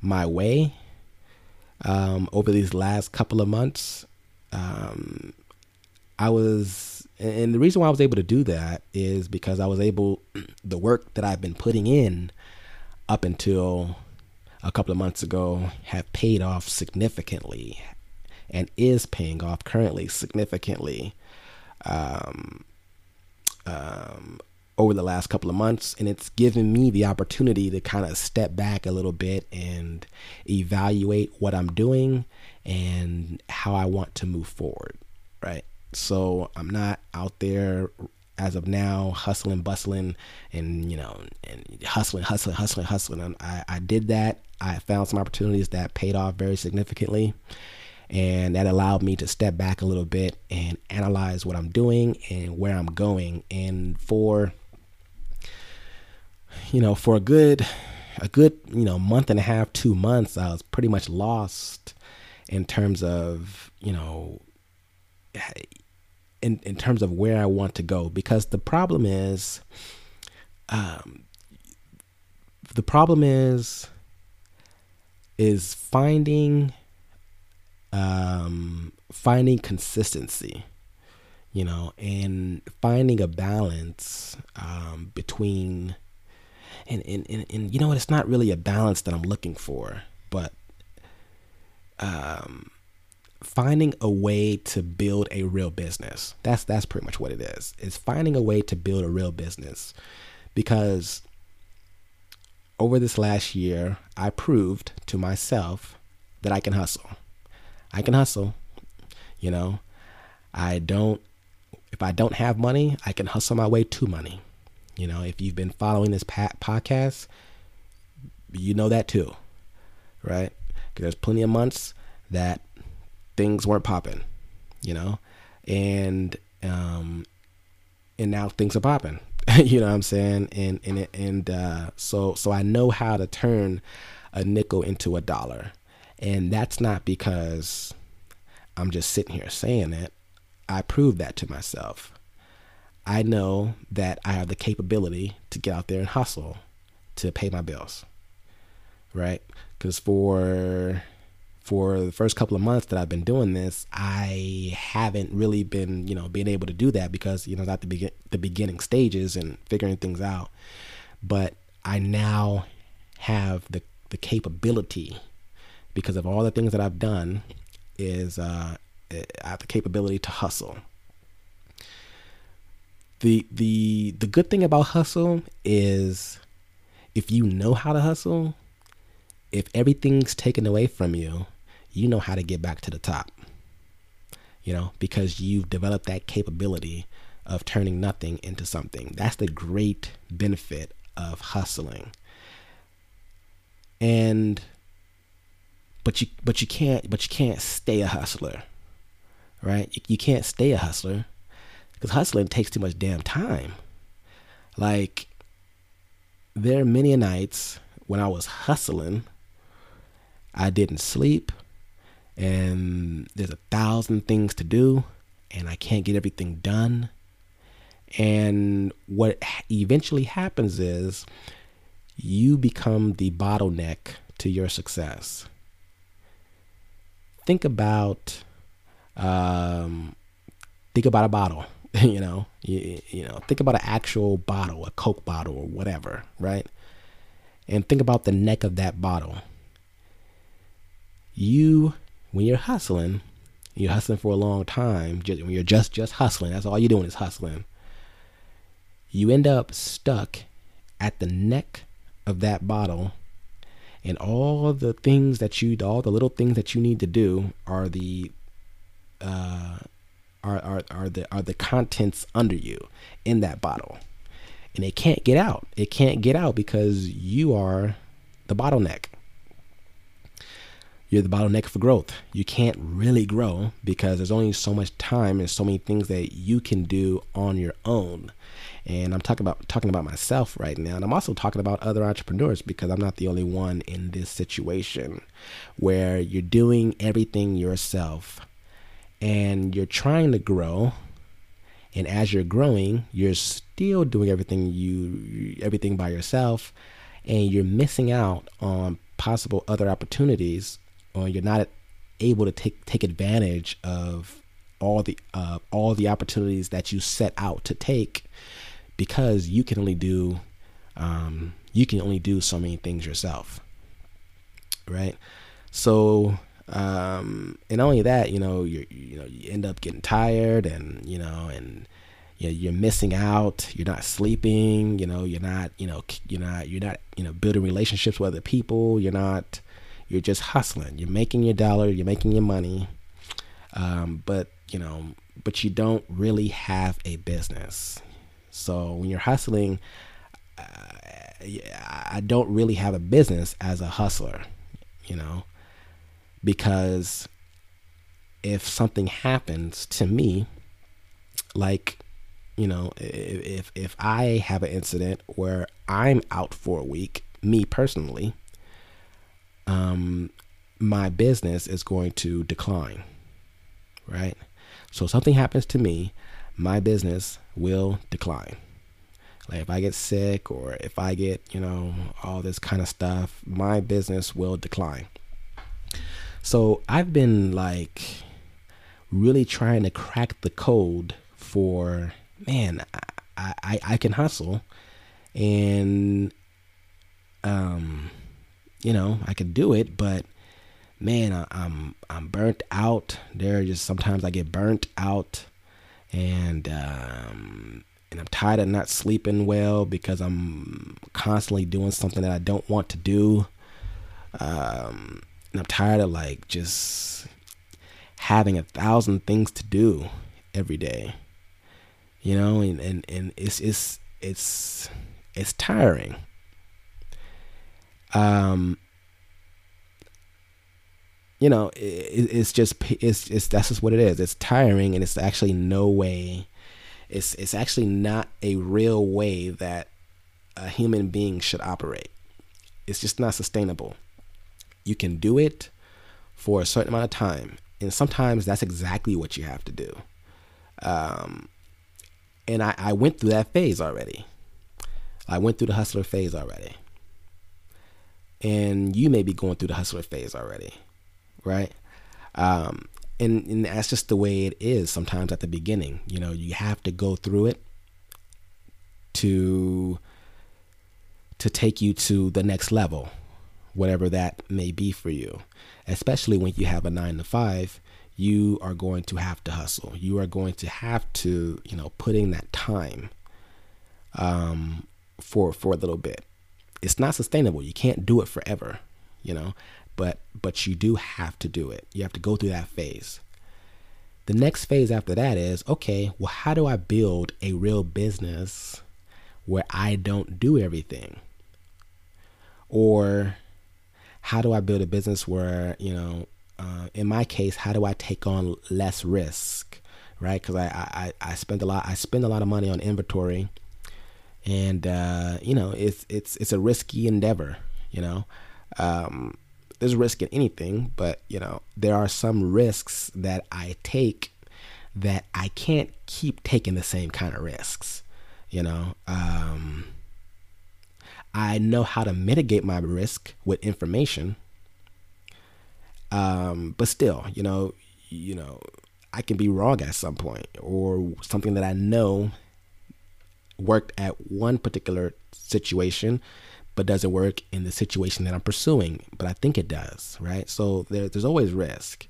Speaker 1: my way um, over these last couple of months. Um, I was, and the reason why I was able to do that is because I was able, the work that I've been putting in up until a couple of months ago have paid off significantly and is paying off currently significantly um, um, over the last couple of months. And it's given me the opportunity to kind of step back a little bit and evaluate what I'm doing and how I want to move forward. Right. So I'm not out there as of now hustling, bustling, and you know, and hustling, hustling, hustling, hustling. I, I did that. I found some opportunities that paid off very significantly. And that allowed me to step back a little bit and analyze what I'm doing and where I'm going. And for, you know, for a good, a good, you know, month and a half, two months, I was pretty much lost in terms of, you know, in, in terms of where I want to go. Because the problem is um, the problem is is finding um, finding consistency you know and finding a balance um, between and, and, and, and you know what? It's not really a balance that I'm looking for but um finding a way to build a real business. That's that's pretty much what it is. It's finding a way to build a real business because over this last year, I proved to myself that I can hustle. I can hustle. You know, I don't if I don't have money, I can hustle my way to money. You know, if you've been following this podcast, you know that too. Right? There's plenty of months that things weren't popping, you know, and um, and now things are popping. you know what I'm saying? And and and uh, so so I know how to turn a nickel into a dollar, and that's not because I'm just sitting here saying it. I proved that to myself. I know that I have the capability to get out there and hustle to pay my bills, right? Because for for the first couple of months that I've been doing this, I haven't really been, you know, being able to do that because, you know, at the begin the beginning stages and figuring things out. But I now have the the capability because of all the things that I've done is uh, I have the capability to hustle. The the the good thing about hustle is if you know how to hustle, if everything's taken away from you, you know how to get back to the top. You know, because you've developed that capability of turning nothing into something. That's the great benefit of hustling. And but you but you can't but you can't stay a hustler. Right? You, you can't stay a hustler cuz hustling takes too much damn time. Like there are many nights when I was hustling I didn't sleep and there's a thousand things to do and I can't get everything done. And what eventually happens is you become the bottleneck to your success. Think about um, think about a bottle, you know, you, you know, think about an actual bottle, a Coke bottle or whatever, right? And think about the neck of that bottle. You when you're hustling, you're hustling for a long time. Just, when you're just just hustling, that's all you're doing is hustling. You end up stuck at the neck of that bottle, and all the things that you, all the little things that you need to do are the, uh, are are are the are the contents under you in that bottle, and it can't get out. It can't get out because you are the bottleneck you're the bottleneck for growth. You can't really grow because there's only so much time and so many things that you can do on your own. And I'm talking about talking about myself right now, and I'm also talking about other entrepreneurs because I'm not the only one in this situation where you're doing everything yourself and you're trying to grow and as you're growing you're still doing everything you everything by yourself and you're missing out on possible other opportunities or you're not able to take take advantage of all the uh, all the opportunities that you set out to take because you can only do um, you can only do so many things yourself right so um, and only that, you know, you you know you end up getting tired, and you know, and you know, you're missing out. You're not sleeping. You know, you're not, you know, you're not, you're not, you know, building relationships with other people. You're not. You're just hustling. You're making your dollar. You're making your money. Um, but you know, but you don't really have a business. So when you're hustling, uh, I don't really have a business as a hustler. You know, because if something happens to me, like, you know, if if I have an incident where I'm out for a week, me personally, um, my business is going to decline, right? So something happens to me, my business will decline. Like if I get sick or if I get, you know, all this kind of stuff, my business will decline. So I've been like really trying to crack the code for man, I, I, I can hustle and um you know, I could do it, but man, I, I'm I'm burnt out. There are just sometimes I get burnt out and um and I'm tired of not sleeping well because I'm constantly doing something that I don't want to do. Um and I'm tired of like just having a thousand things to do every day. You know, and, and, and it's it's it's it's tiring. Um you know, it, it's just it's it's that's just what it is. It's tiring, and it's actually no way. It's it's actually not a real way that a human being should operate. It's just not sustainable. You can do it for a certain amount of time. And sometimes that's exactly what you have to do. Um, and I, I went through that phase already. I went through the hustler phase already. And you may be going through the hustler phase already, right? Um, and, and that's just the way it is sometimes at the beginning. You know, you have to go through it to to take you to the next level whatever that may be for you. Especially when you have a nine to five, you are going to have to hustle. You are going to have to, you know, put in that time um, for for a little bit. It's not sustainable. You can't do it forever, you know, but but you do have to do it. You have to go through that phase. The next phase after that is okay, well, how do I build a real business where I don't do everything? Or how do I build a business where, you know, uh, in my case, how do I take on less risk, right? Because I, I, I spend a lot, I spend a lot of money on inventory and, uh, you know, it's, it's, it's a risky endeavor, you know, um, there's risk in anything, but you know, there are some risks that I take that I can't keep taking the same kind of risks, you know, um, I know how to mitigate my risk with information. Um, but still, you know, you know, I can be wrong at some point, or something that I know worked at one particular situation, but doesn't work in the situation that I'm pursuing. But I think it does, right? So there, there's always risk.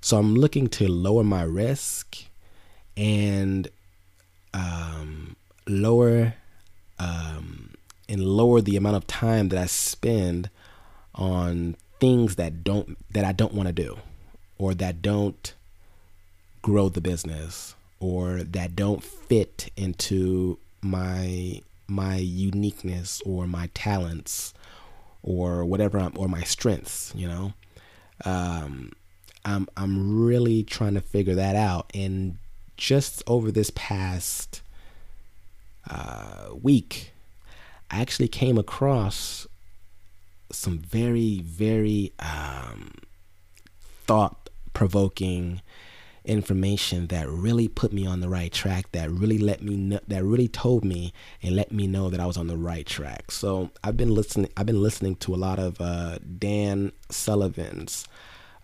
Speaker 1: So I'm looking to lower my risk and um, lower um, and lower the amount of time that I spend on things that don't that I don't want to do or that don't grow the business or that don't fit into my my uniqueness or my talents or whatever I'm, or my strengths you know Um, I'm I'm really trying to figure that out. And just over this past uh, week, I actually came across some very very um, thought provoking information that really put me on the right track that really let me know that really told me and let me know that I was on the right track. So I've been listening I've been listening to a lot of uh, Dan Sullivan's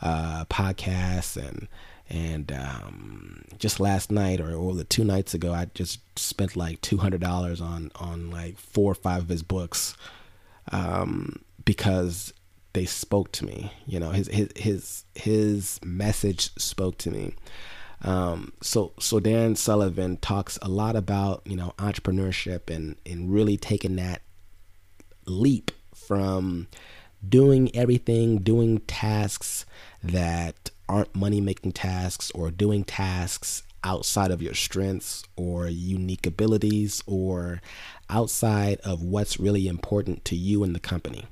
Speaker 1: uh, podcasts and and um, just last night or, or the two nights ago I just spent like two hundred dollars on on like four or five of his books um, because they spoke to me. You know, his his his his message spoke to me. Um, so so Dan Sullivan talks a lot about you know entrepreneurship and and really taking that leap from doing everything, doing tasks that aren't money making tasks or doing tasks outside of your strengths or unique abilities or outside of what's really important to you and the company.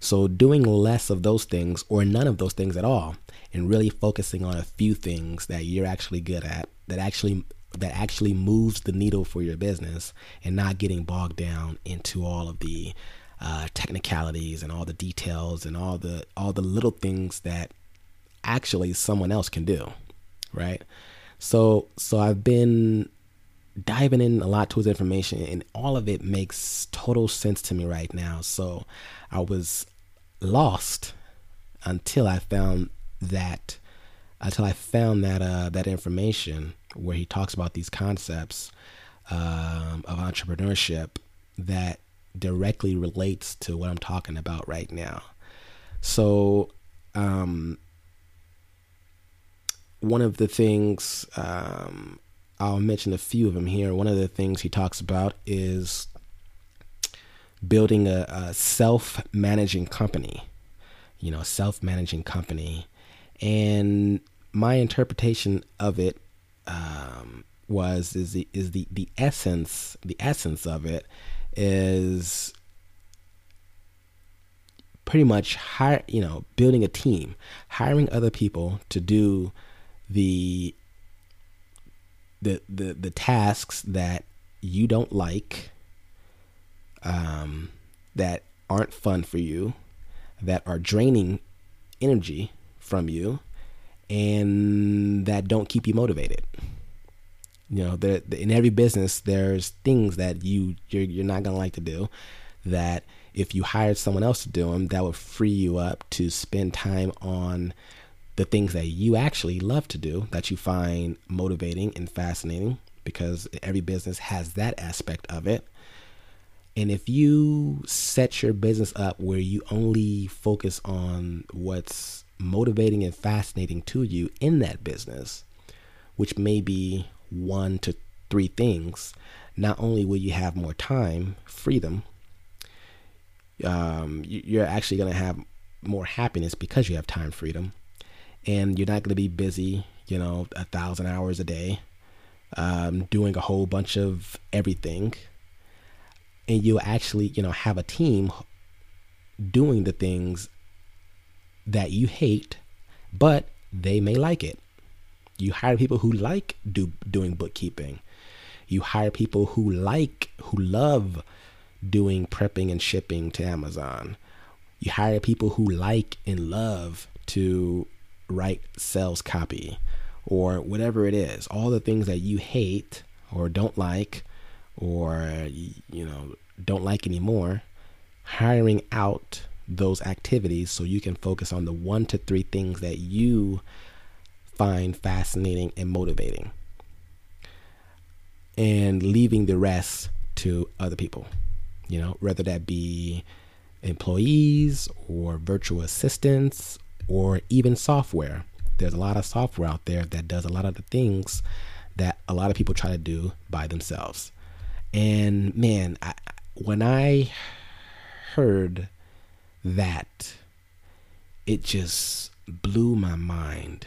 Speaker 1: So, doing less of those things or none of those things at all, and really focusing on a few things that you're actually good at, that actually that actually moves the needle for your business, and not getting bogged down into all of the uh, technicalities and all the details and all the all the little things that actually someone else can do, right? So so I've been diving in a lot towards information, and all of it makes total sense to me right now. So I was lost until I found that until I found that uh, that information where he talks about these concepts um, of entrepreneurship that directly relates to what I'm talking about right now. So, um, one of the things um, I'll mention a few of them here. One of the things he talks about is building a, a self managing company, you know, self managing company. And my interpretation of it um, was is the is the the essence the essence of it is pretty much hire you know building a team hiring other people to do the the the, the tasks that you don't like um, that aren't fun for you, that are draining energy from you, and that don't keep you motivated. You know, there, in every business, there's things that you you're, you're not gonna like to do. That if you hired someone else to do them, that would free you up to spend time on the things that you actually love to do, that you find motivating and fascinating, because every business has that aspect of it. And if you set your business up where you only focus on what's motivating and fascinating to you in that business, which may be one to three things, not only will you have more time, freedom, um, you're actually going to have more happiness because you have time freedom. And you're not going to be busy, you know, a thousand hours a day, um, doing a whole bunch of everything and you'll actually, you know, have a team doing the things that you hate, but they may like it. You hire people who like do doing bookkeeping. You hire people who like who love doing prepping and shipping to Amazon. You hire people who like and love to write sales copy or whatever it is. All the things that you hate or don't like or you know don't like anymore hiring out those activities so you can focus on the one to three things that you find fascinating and motivating and leaving the rest to other people you know whether that be employees or virtual assistants or even software. There's a lot of software out there that does a lot of the things that a lot of people try to do by themselves. And man, I, when I heard that, it just blew my mind,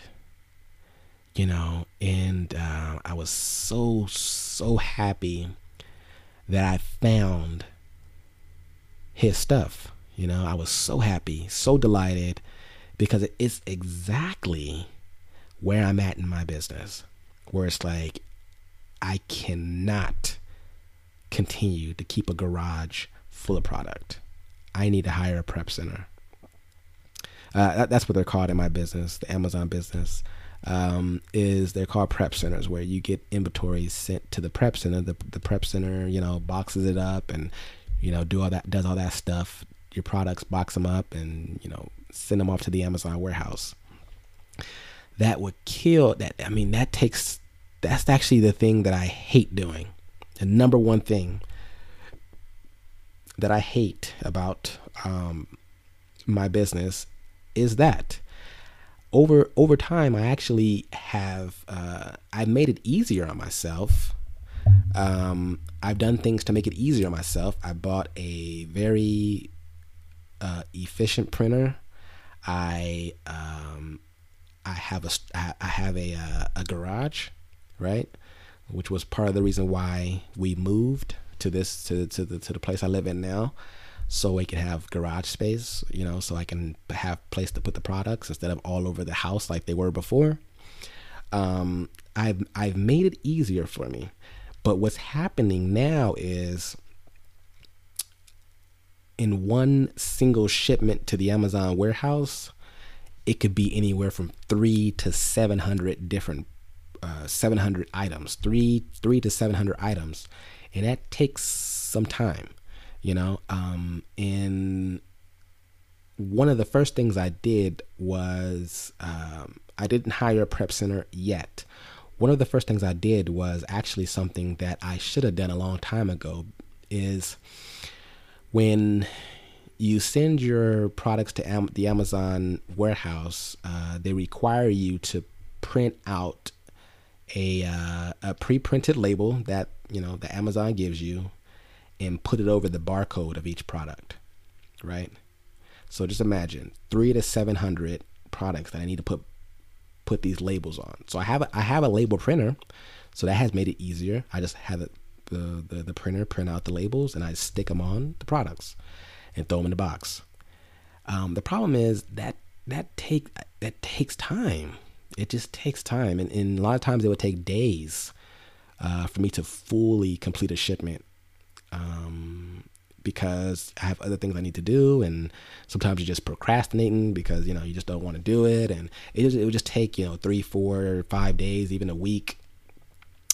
Speaker 1: you know, and uh, I was so, so happy that I found his stuff. You know, I was so happy, so delighted because it's exactly where I'm at in my business, where it's like I cannot continue to keep a garage full of product. I need to hire a prep center. Uh, that, that's what they're called in my business, the Amazon business. Um, is they're called prep centers where you get inventory sent to the prep center. The, the prep center, you know, boxes it up and you know do all that, does all that stuff. Your products, box them up, and you know send them off to the Amazon warehouse. That would kill that. I mean, that takes. That's actually the thing that I hate doing. The number one thing that I hate about um, my business is that over over time I actually have uh, I made it easier on myself. Um, I've done things to make it easier on myself. I bought a very uh, efficient printer. I um, I have a I have a uh, a garage, right, which was part of the reason why we moved to this to to the to the place I live in now so we can have garage space, you know, so I can have place to put the products instead of all over the house like they were before. Um, I've I've made it easier for me, but what's happening now is in one single shipment to the Amazon warehouse, it could be anywhere from three to seven hundred different, uh, seven hundred items, three three to seven hundred items, and that takes some time you know? Um, and one of the first things i did was um, i didn't hire a prep center yet. One of the first things i did was actually something that i should have done a long time ago is when you send your products to Am- the amazon warehouse uh, they require you to print out a, uh, a pre-printed label that you know the amazon gives you and put it over the barcode of each product, right? So just imagine three to seven hundred products that I need to put put these labels on. So I have a, I have a label printer, so that has made it easier. I just have it, the, the the printer print out the labels and I stick them on the products and throw them in the box. Um, the problem is that that take that takes time. It just takes time, and, and a lot of times it would take days uh, for me to fully complete a shipment um, because I have other things I need to do, and sometimes you're just procrastinating because you know you just don't want to do it, and it just, it would just take you know three, four, five days, even a week,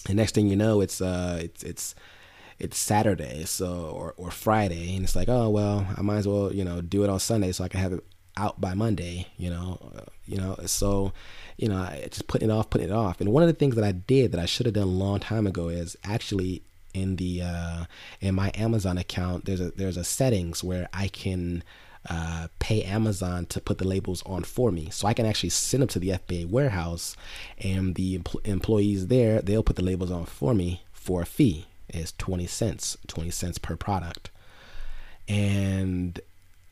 Speaker 1: and next thing you know, it's uh it's it's it's Saturday, so or or Friday, and it's like oh well, I might as well you know do it on Sunday so I can have it out by Monday, you know, you know, so you know, I just putting it off, putting it off. And one of the things that I did that I should have done a long time ago is actually in the uh, in my Amazon account, there's a there's a settings where I can uh, pay Amazon to put the labels on for me, so I can actually send them to the FBA warehouse, and the empl- employees there they'll put the labels on for me for a fee. It's twenty cents, twenty cents per product, and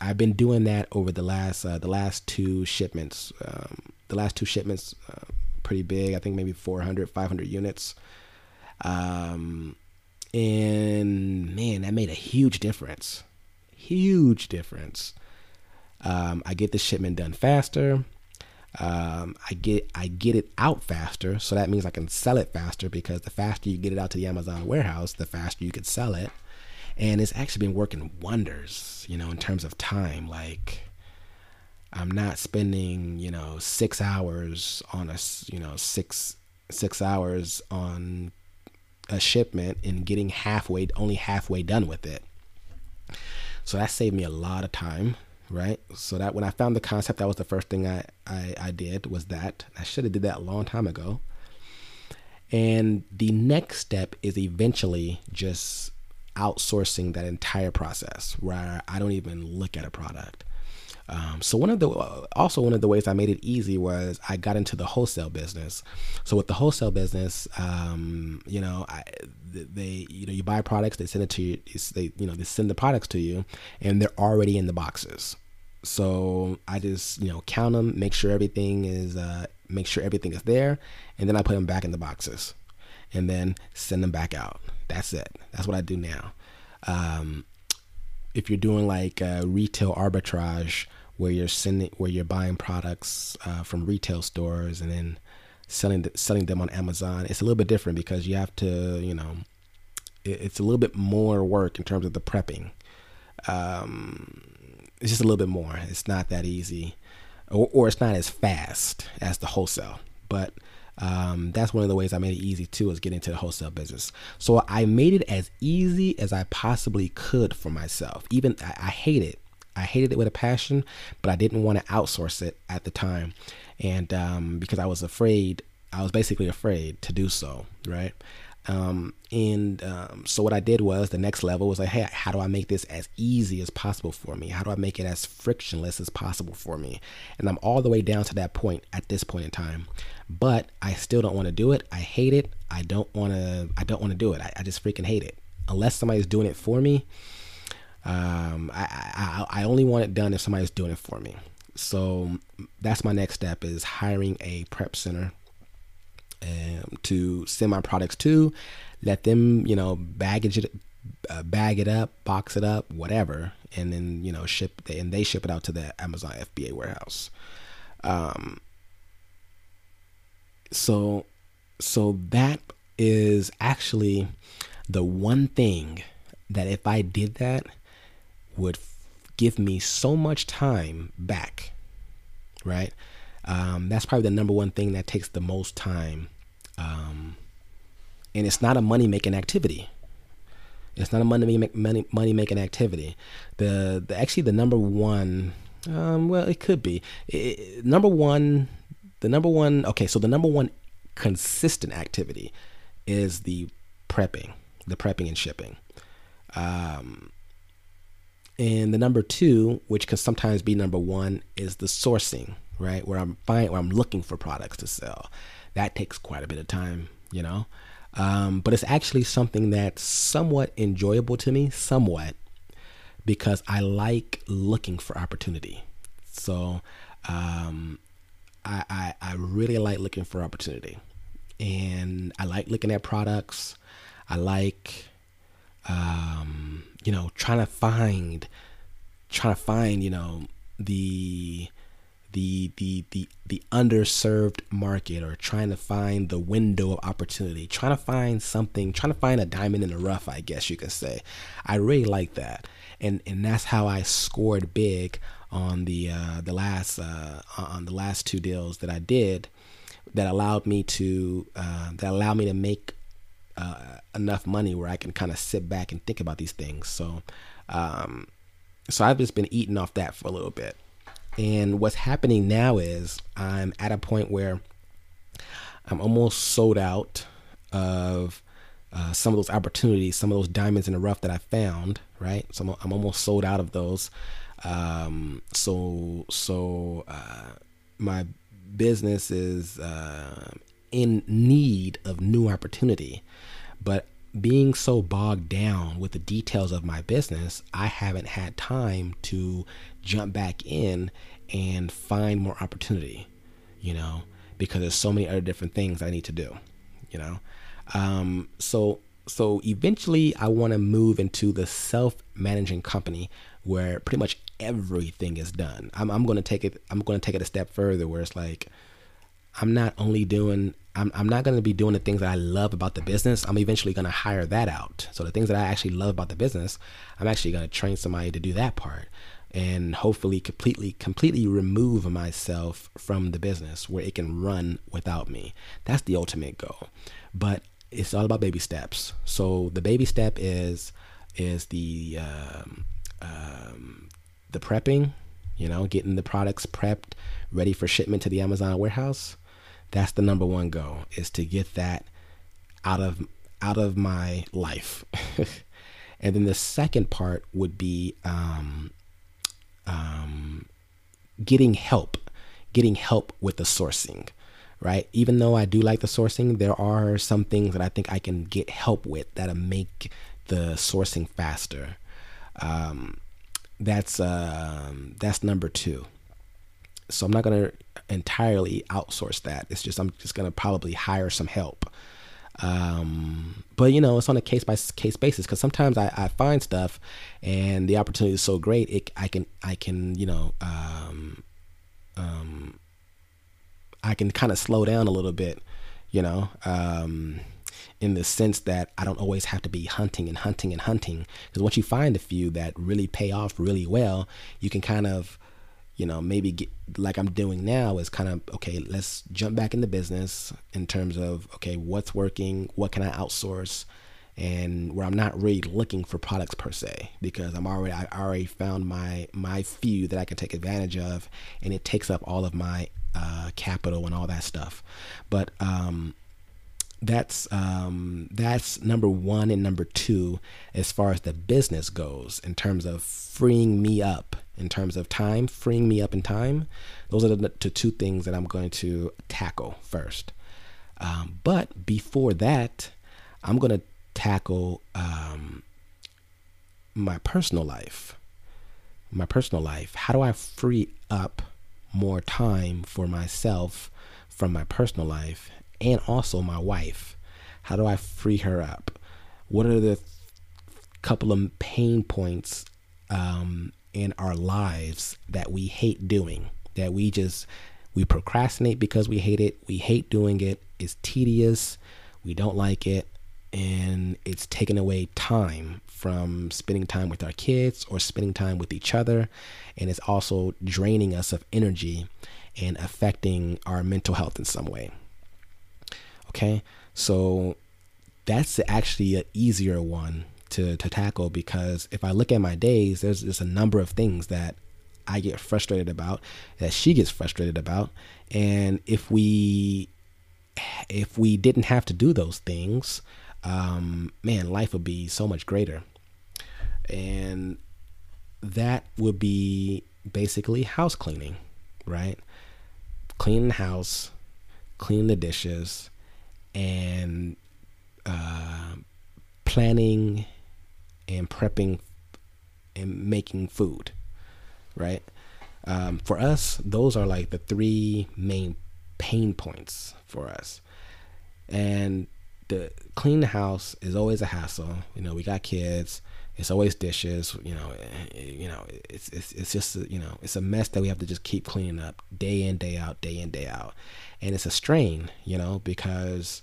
Speaker 1: I've been doing that over the last uh, the last two shipments. Um, the last two shipments, uh, pretty big. I think maybe 400, 500 units. Um, and man, that made a huge difference. Huge difference. Um, I get the shipment done faster. Um, I get I get it out faster, so that means I can sell it faster because the faster you get it out to the Amazon warehouse, the faster you could sell it. And it's actually been working wonders, you know, in terms of time. Like I'm not spending, you know, six hours on a, you know, six six hours on a shipment and getting halfway, only halfway done with it. So that saved me a lot of time, right? So that when I found the concept, that was the first thing I, I, I did was that. I should have did that a long time ago. And the next step is eventually just outsourcing that entire process where I don't even look at a product. Um, so one of the also one of the ways I made it easy was I got into the wholesale business. So with the wholesale business, um, you know, I, they you know you buy products, they send it to you, they you know they send the products to you, and they're already in the boxes. So I just you know count them, make sure everything is uh, make sure everything is there, and then I put them back in the boxes, and then send them back out. That's it. That's what I do now. Um, if you're doing like uh, retail arbitrage where you're sending where you're buying products uh, from retail stores and then selling selling them on Amazon. It's a little bit different because you have to, you know, it, it's a little bit more work in terms of the prepping. Um, it's just a little bit more. It's not that easy, or, or it's not as fast as the wholesale. But um, that's one of the ways I made it easy too, is getting into the wholesale business. So I made it as easy as I possibly could for myself. Even I, I hate it. I hated it with a passion, but I didn't want to outsource it at the time, and um, because I was afraid, I was basically afraid to do so. Right. Um, and um, so what I did was the next level was like, hey, how do I make this as easy as possible for me? How do I make it as frictionless as possible for me? And I'm all the way down to that point at this point in time, but I still don't want to do it. I hate it. I don't want to. I don't want to do it. I, I, just freaking hate it. Unless somebody's doing it for me, um, I, I I only want it done if somebody's doing it for me. So that's my next step is hiring a prep center um, to send my products to, let them, you know, baggage it, uh, bag it up, box it up, whatever, and then you know ship and they ship it out to the Amazon FBA warehouse. Um, so, so that is actually the one thing that if I did that would give me so much time back, right? Um, that's probably the number one thing that takes the most time. Um, and it's not a money making activity. It's not a money money money making activity. The, the actually the number one, um, well, it could be it, number one. The number one. Okay, so the number one consistent activity is the prepping, the prepping and shipping. Um, and the number two, which can sometimes be number one, is the sourcing, right? Where I'm finding, where I'm looking for products to sell. That takes quite a bit of time, you know. Um, but it's actually something that's somewhat enjoyable to me, somewhat, because I like looking for opportunity. So um, I, I, I really like looking for opportunity, and I like looking at products. I like um, you know trying to find trying to find you know the the the the the underserved market or trying to find the window of opportunity trying to find something trying to find a diamond in the rough i guess you could say. I really like that. And and that's how i scored big on the uh, the last uh, on the last two deals that i did that allowed me to uh, that allowed me to make uh, enough money where i can kind of sit back and think about these things. So um, so i've just been eating off that for a little bit and what's happening now is I'm at a point where I'm almost sold out of uh, some of those opportunities, some of those diamonds in the rough that I found, right? So I'm, I'm almost sold out of those. Um, so so uh, my business is uh, in need of new opportunity, but being so bogged down with the details of my business, I haven't had time to jump back in and find more opportunity, you know, because there's so many other different things I need to do, you know. Um, so so eventually I want to move into the self-managing company where pretty much everything is done. I'm, I'm going to take it. I'm going to take it a step further where it's like I'm not only doing I'm, I'm not going to be doing the things that I love about the business. I'm eventually going to hire that out. So the things that I actually love about the business, I'm actually going to train somebody to do that part and hopefully completely completely remove myself from the business where it can run without me. That's the ultimate goal. But it's all about baby steps. So the baby step is is the um, um, the prepping, you know, getting the products prepped, ready for shipment to the Amazon warehouse. That's the number one goal is to get that out of out of my life. and then the second part would be um, um, getting help, getting help with the sourcing, right? Even though I do like the sourcing, there are some things that I think I can get help with that'll make the sourcing faster. Um, that's um, that's number two. So I'm not gonna entirely outsource that. It's just I'm just gonna probably hire some help. Um, but you know, it's on a case by case basis because sometimes I, I find stuff and the opportunity is so great, it, I can, I can, you know, um, um, I can kind of slow down a little bit, you know, um, in the sense that I don't always have to be hunting and hunting and hunting. Because once you find a few that really pay off really well, you can kind of, you know, maybe get like I'm doing now is kind of okay. Let's jump back in the business in terms of okay, what's working, what can I outsource, and where I'm not really looking for products per se because I'm already I already found my my few that I can take advantage of, and it takes up all of my uh, capital and all that stuff. But um, that's um, that's number one and number two as far as the business goes in terms of freeing me up in terms of time freeing me up in time those are the, the two things that i'm going to tackle first um, but before that i'm going to tackle um, my personal life my personal life how do i free up more time for myself from my personal life and also my wife. How do I free her up? What are the couple of pain points um, in our lives that we hate doing? That we just we procrastinate because we hate it. We hate doing it. It's tedious. We don't like it, and it's taking away time from spending time with our kids or spending time with each other, and it's also draining us of energy and affecting our mental health in some way. Okay, so that's actually an easier one to, to tackle because if I look at my days, there's just a number of things that I get frustrated about, that she gets frustrated about, and if we if we didn't have to do those things, um, man, life would be so much greater. And that would be basically house cleaning, right? Clean the house, clean the dishes, and uh, planning and prepping and making food, right? Um, for us, those are like the three main pain points for us. And the clean the house is always a hassle. You know, we got kids. It's always dishes. You know, eh, you know, it's it's it's just you know, it's a mess that we have to just keep cleaning up day in day out, day in day out and it's a strain, you know, because,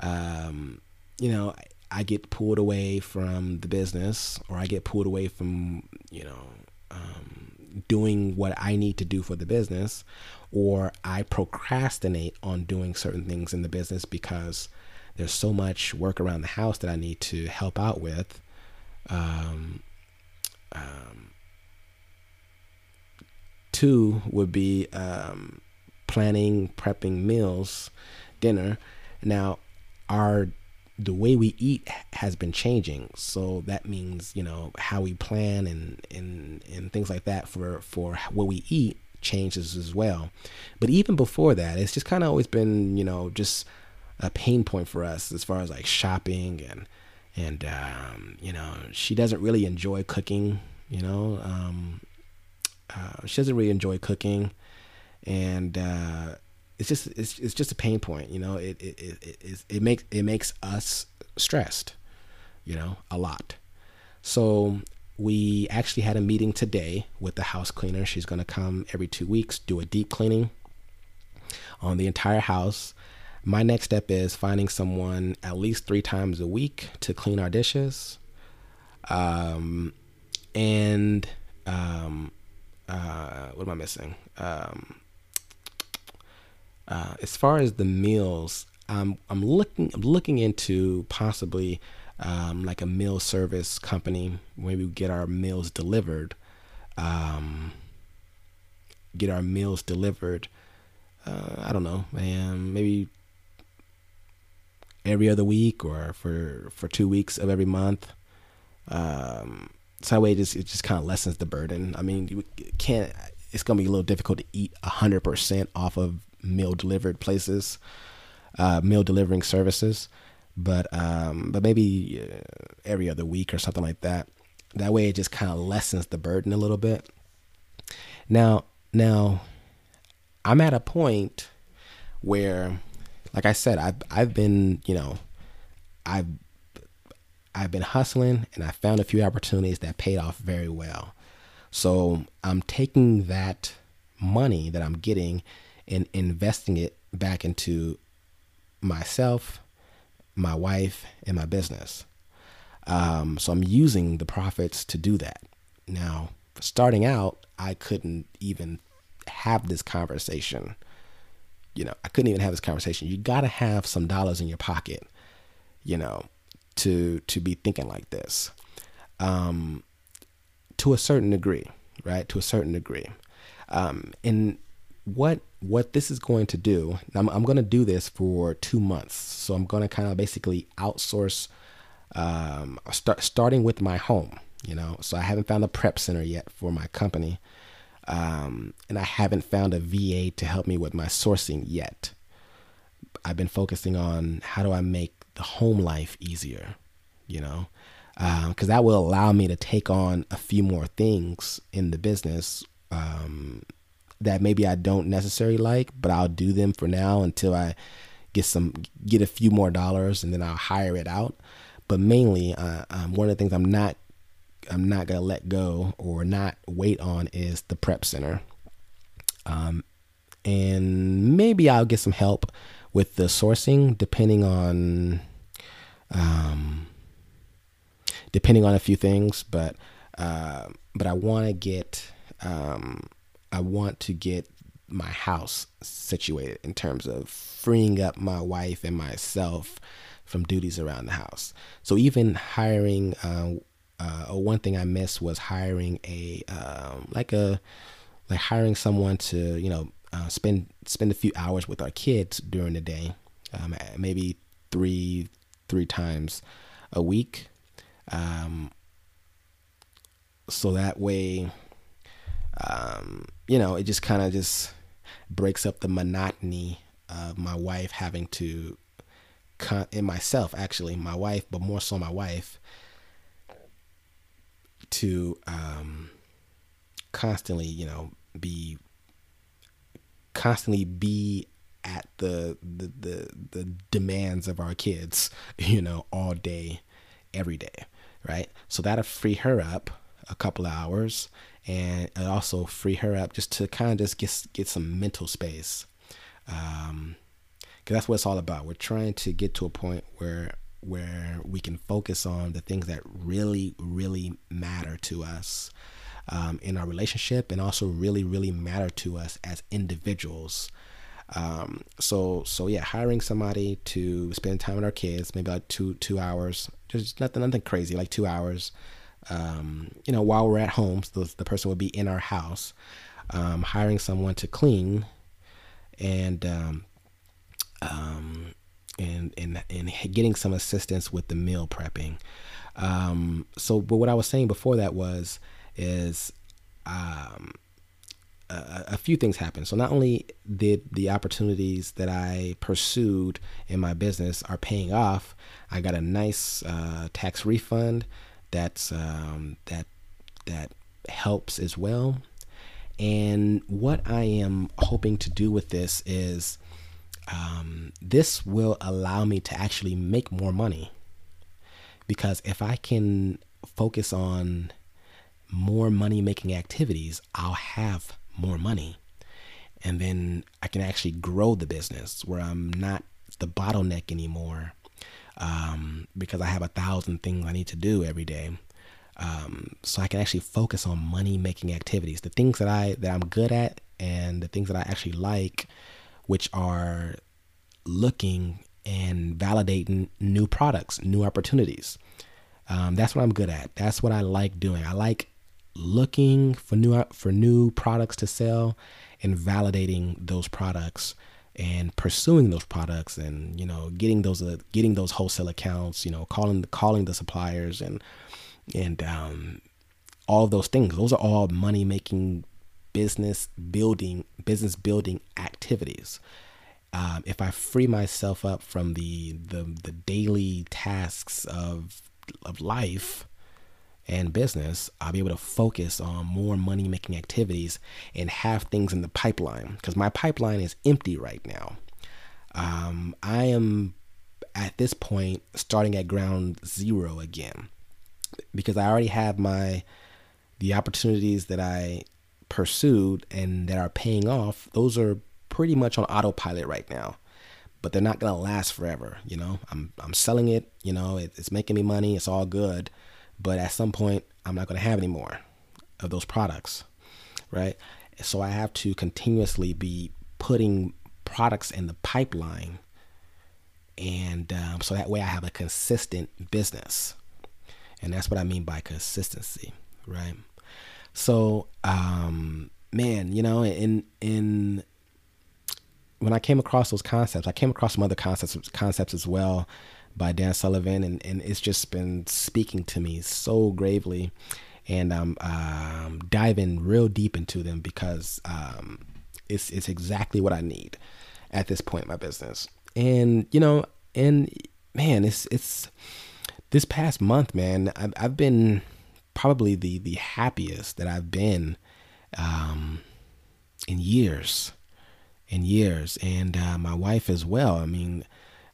Speaker 1: um, you know, I get pulled away from the business, or I get pulled away from, you know, um, doing what I need to do for the business, or I procrastinate on doing certain things in the business because there's so much work around the house that I need to help out with. Um, um, two would be um, planning, prepping meals, dinner. Now, our the way we eat has been changing, so that means you know how we plan and and and things like that for for what we eat changes as well. But even before that, it's just kind of always been you know just a pain point for us as far as like shopping and and um, you know she doesn't really enjoy cooking. You know, um, uh, she doesn't really enjoy cooking and uh, it's just it's, it's just a pain point. You know, it it, it it it makes it makes us stressed. You know, a lot. So we actually had a meeting today with the house cleaner. She's going to come every two weeks, do a deep cleaning on the entire house. My next step is finding someone at least three times a week to clean our dishes. Um, and um, uh, what am I missing? Um, uh, as far as the meals, I'm I'm looking I'm looking into possibly um, like a meal service company where we get our meals delivered. Um, get our meals delivered. Uh, I don't know, man. Maybe every other week or for for two weeks of every month. Um, so that way, it just it just kind of lessens the burden. I mean, you can't. It's gonna be a little difficult to eat hundred percent off of meal delivered places, uh, meal delivering services, but um, but maybe uh, every other week or something like that. That way, it just kind of lessens the burden a little bit. Now, now, I'm at a point where, like I said, I've I've been you know I've I've been hustling and I found a few opportunities that paid off very well. So I'm taking that money that I'm getting and investing it back into myself, my wife, and my business. Um, so I'm using the profits to do that. Now, starting out, I couldn't even have this conversation. You know, I couldn't even have this conversation. You got to have some dollars in your pocket, you know, to to be thinking like this. Um, to a certain degree, right? To a certain degree. Um, and what what this is going to do, I'm, I'm going to do this for two months. So I'm going to kind of basically outsource, um, start starting with my home. You know, so I haven't found a prep center yet for my company, um, and I haven't found a VA to help me with my sourcing yet. I've been focusing on how do I make the home life easier, you know, because um, that will allow me to take on a few more things in the business um, that maybe I don't necessarily like, but I'll do them for now until I get some get a few more dollars, and then I'll hire it out. But mainly, uh, um, one of the things I'm not I'm not gonna let go or not wait on is the prep center. Um, and maybe I'll get some help with the sourcing, depending on um, depending on a few things. But uh, but I want to get um, I want to get my house situated in terms of freeing up my wife and myself from duties around the house. So even hiring, uh, uh, one thing I missed was hiring a um, like a like hiring someone to you know uh, spend spend a few hours with our kids during the day, um, maybe three three times a week. Um, so that way um, you know, it just kind of just breaks up the monotony of my wife having to, and myself actually, my wife, but more so my wife, to um, constantly, you know, be constantly be at the, the the the demands of our kids, you know, all day, every day, right? So that'll free her up a couple hours and also free her up just to kind of just get get some mental space. Um, cause that's what it's all about. We're trying to get to a point where where we can focus on the things that really really matter to us um, in our relationship and also really really matter to us as individuals. Um, so so yeah, hiring somebody to spend time with our kids, maybe like two two hours, just nothing nothing crazy, like two hours um, you know, while we're at home, so the person would be in our house, um, hiring someone to clean and um, um, and and and getting some assistance with the meal prepping. Um, so, but what I was saying before that was is um, a, a, few things happened. So not only did the opportunities that I pursued in my business are paying off, I got a nice uh, tax refund that's um, that that helps as well. And what I am hoping to do with this is um, this will allow me to actually make more money because if I can focus on more money making activities, I'll have more money. And then I can actually grow the business where I'm not the bottleneck anymore um, because I have a thousand things I need to do every day. Um, so I can actually focus on money making activities, the things that I that I'm good at, and the things that I actually like, which are looking and validating new products, new opportunities. Um, that's what I'm good at. That's what I like doing. I like looking for new for new products to sell and validating those products and pursuing those products and you know getting those uh, getting those wholesale accounts you know calling calling the suppliers and and um, all those things. Those are all money making business building business building activities. Um, if I free myself up from the the, the daily tasks of of life and business, I'll be able to focus on more money making activities and have things in the pipeline because my pipeline is empty right now. Um, I am at this point starting at ground zero again because I already have my the opportunities that I pursued and that are paying off. Those are pretty much on autopilot right now, but they're not gonna last forever. You know, I'm I'm selling it. You know, it, it's making me money. It's all good, but at some point, I'm not gonna have any more of those products, right? So I have to continuously be putting products in the pipeline, and um, so that way I have a consistent business, and that's what I mean by consistency, right? So, um, man, you know, in in when I came across those concepts, I came across some other concepts concepts as well by Dan Sullivan, and, and it's just been speaking to me so gravely, and I'm um, diving real deep into them because um, it's it's exactly what I need at this point in my business, and you know, and man, it's it's this past month, man, I've I've been probably the the happiest that I've been um, in years, in years, and uh, my wife as well. I mean,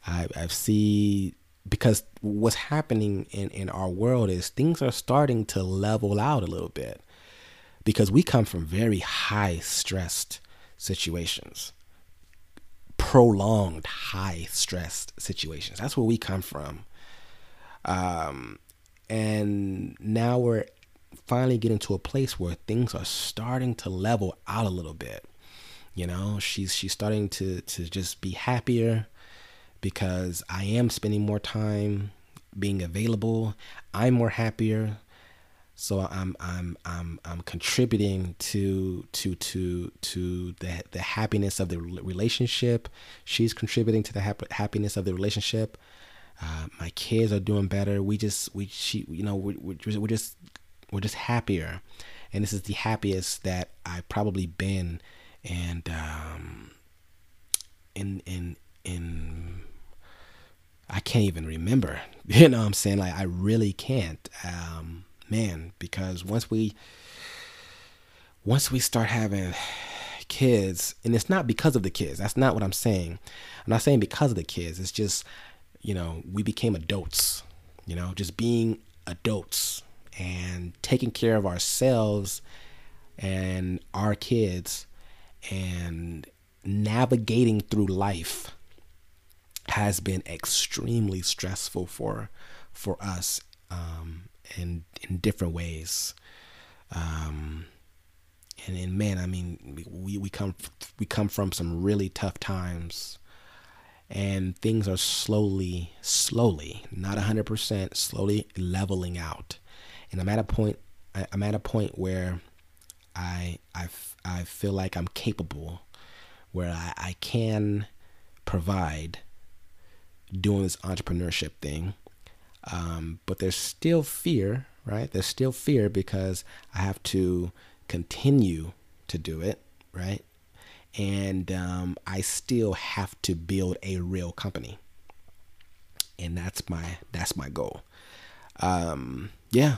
Speaker 1: I I see because what's happening in in our world is things are starting to level out a little bit because we come from very high stressed situations prolonged high stressed situations. That's where we come from. Um, and now we're finally getting to a place where things are starting to level out a little bit. You know, she's she's starting to to just be happier because I am spending more time being available. I'm more happier. So I'm I'm I'm I'm contributing to to to to the the happiness of the relationship. She's contributing to the hap- happiness of the relationship. Uh, my kids are doing better. We just we she you know we we're, we're just we're just happier, and this is the happiest that I've probably been, and um, in in in I can't even remember. You know what I'm saying? Like I really can't. Um, man, because once we once we start having kids, and it's not because of the kids. That's not what I'm saying. I'm not saying because of the kids. It's just you know, we became adults, you know, just being adults and taking care of ourselves and our kids and navigating through life has been extremely stressful for for us um, in in different ways. Um, and, and man, I mean, we, we come we come from some really tough times and things are slowly, slowly, not 100%, slowly leveling out. And I'm at a point, I'm at a point where I, I, I feel like I'm capable, where I, I can provide doing this entrepreneurship thing. Um, but there's still fear, right? There's still fear because I have to continue to do it, right? and um, I still have to build a real company, and that's my that's my goal. Um, yeah.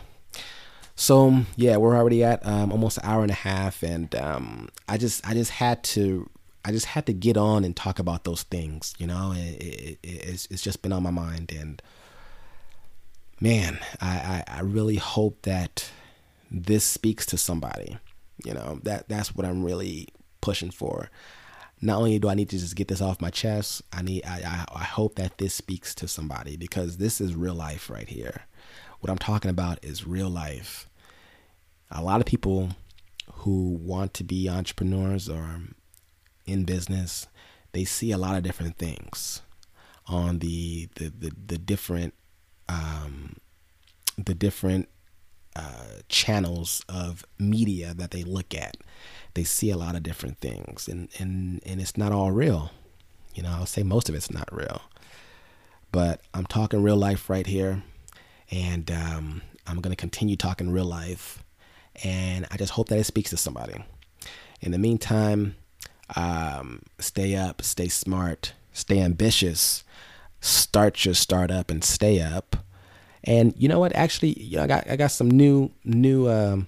Speaker 1: So yeah, we're already at um, almost an hour and a half, and um, I just I just had to I just had to get on and talk about those things. You know, it, it, it's it's just been on my mind, and man, I, I I really hope that this speaks to somebody. You know that that's what I'm really pushing for. Not only do I need to just get this off my chest, I need I, I, I hope that this speaks to somebody because this is real life right here. What I'm talking about is real life. A lot of people who want to be entrepreneurs or in business, they see a lot of different things on the the the, the different um, the different uh, channels of media that they look at. They see a lot of different things and and and it's not all real. You know i'll say most of it's not real. But i'm talking real life right here and um, i'm to continue talking real life and i just hope that it speaks to somebody. In the meantime um, stay up stay smart stay ambitious start your startup and stay up and you know what actually you know, i got i got some new new um,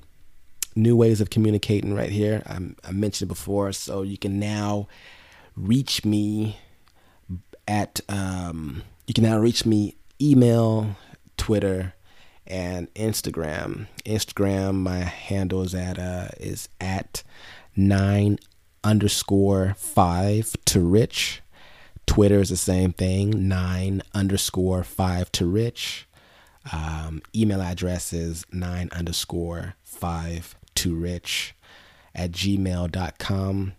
Speaker 1: new ways of communicating right here. I, I mentioned before, so you can now reach me at um, you can now reach me email, Twitter, and Instagram. Instagram, my handle is at uh, is at nine underscore five to rich. Twitter is the same thing, nine underscore five to rich. Um, email address is nine underscore five to rich at gmail.com.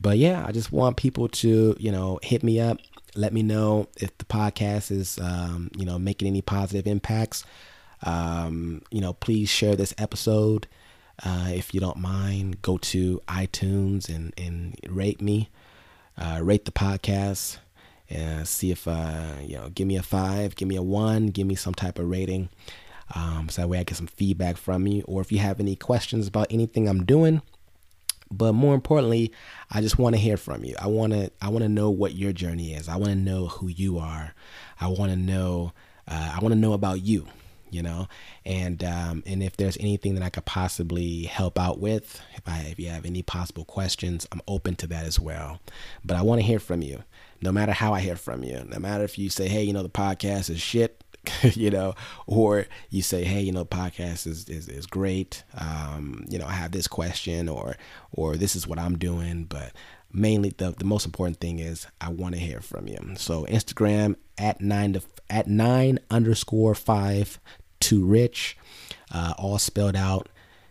Speaker 1: But yeah, I just want people to, you know, hit me up. Let me know if the podcast is, um, you know, making any positive impacts. Um, you know, please share this episode. Uh, if you don't mind, go to iTunes and, and rate me, uh, rate the podcast, and see if, uh, you know, give me a five, give me a one, give me some type of rating. Um, so that way I get some feedback from you. Or if you have any questions about anything I'm doing, but more importantly, I just want to hear from you. I want to I want to know what your journey is. I want to know who you are. I want to know uh, I want to know about you. You know, and um, and if there's anything that I could possibly help out with, if I if you have any possible questions, I'm open to that as well. But I want to hear from you, no matter how I hear from you. No matter if you say, hey, you know, the podcast is shit. you know, or you say, hey, you know, podcast is is, is great. Um, you know, I have this question or or this is what I'm doing, but mainly the, the most important thing is I want to hear from you. So Instagram at nine to at nine underscore five to rich, uh, all spelled out.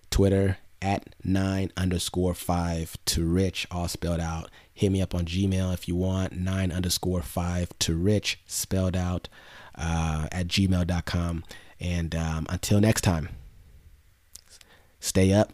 Speaker 1: Twitter at nine underscore five to rich, all spelled out. Hit me up on Gmail if you want, nine underscore five to rich, spelled out uh, at gmail.com. And um, until next time, stay up,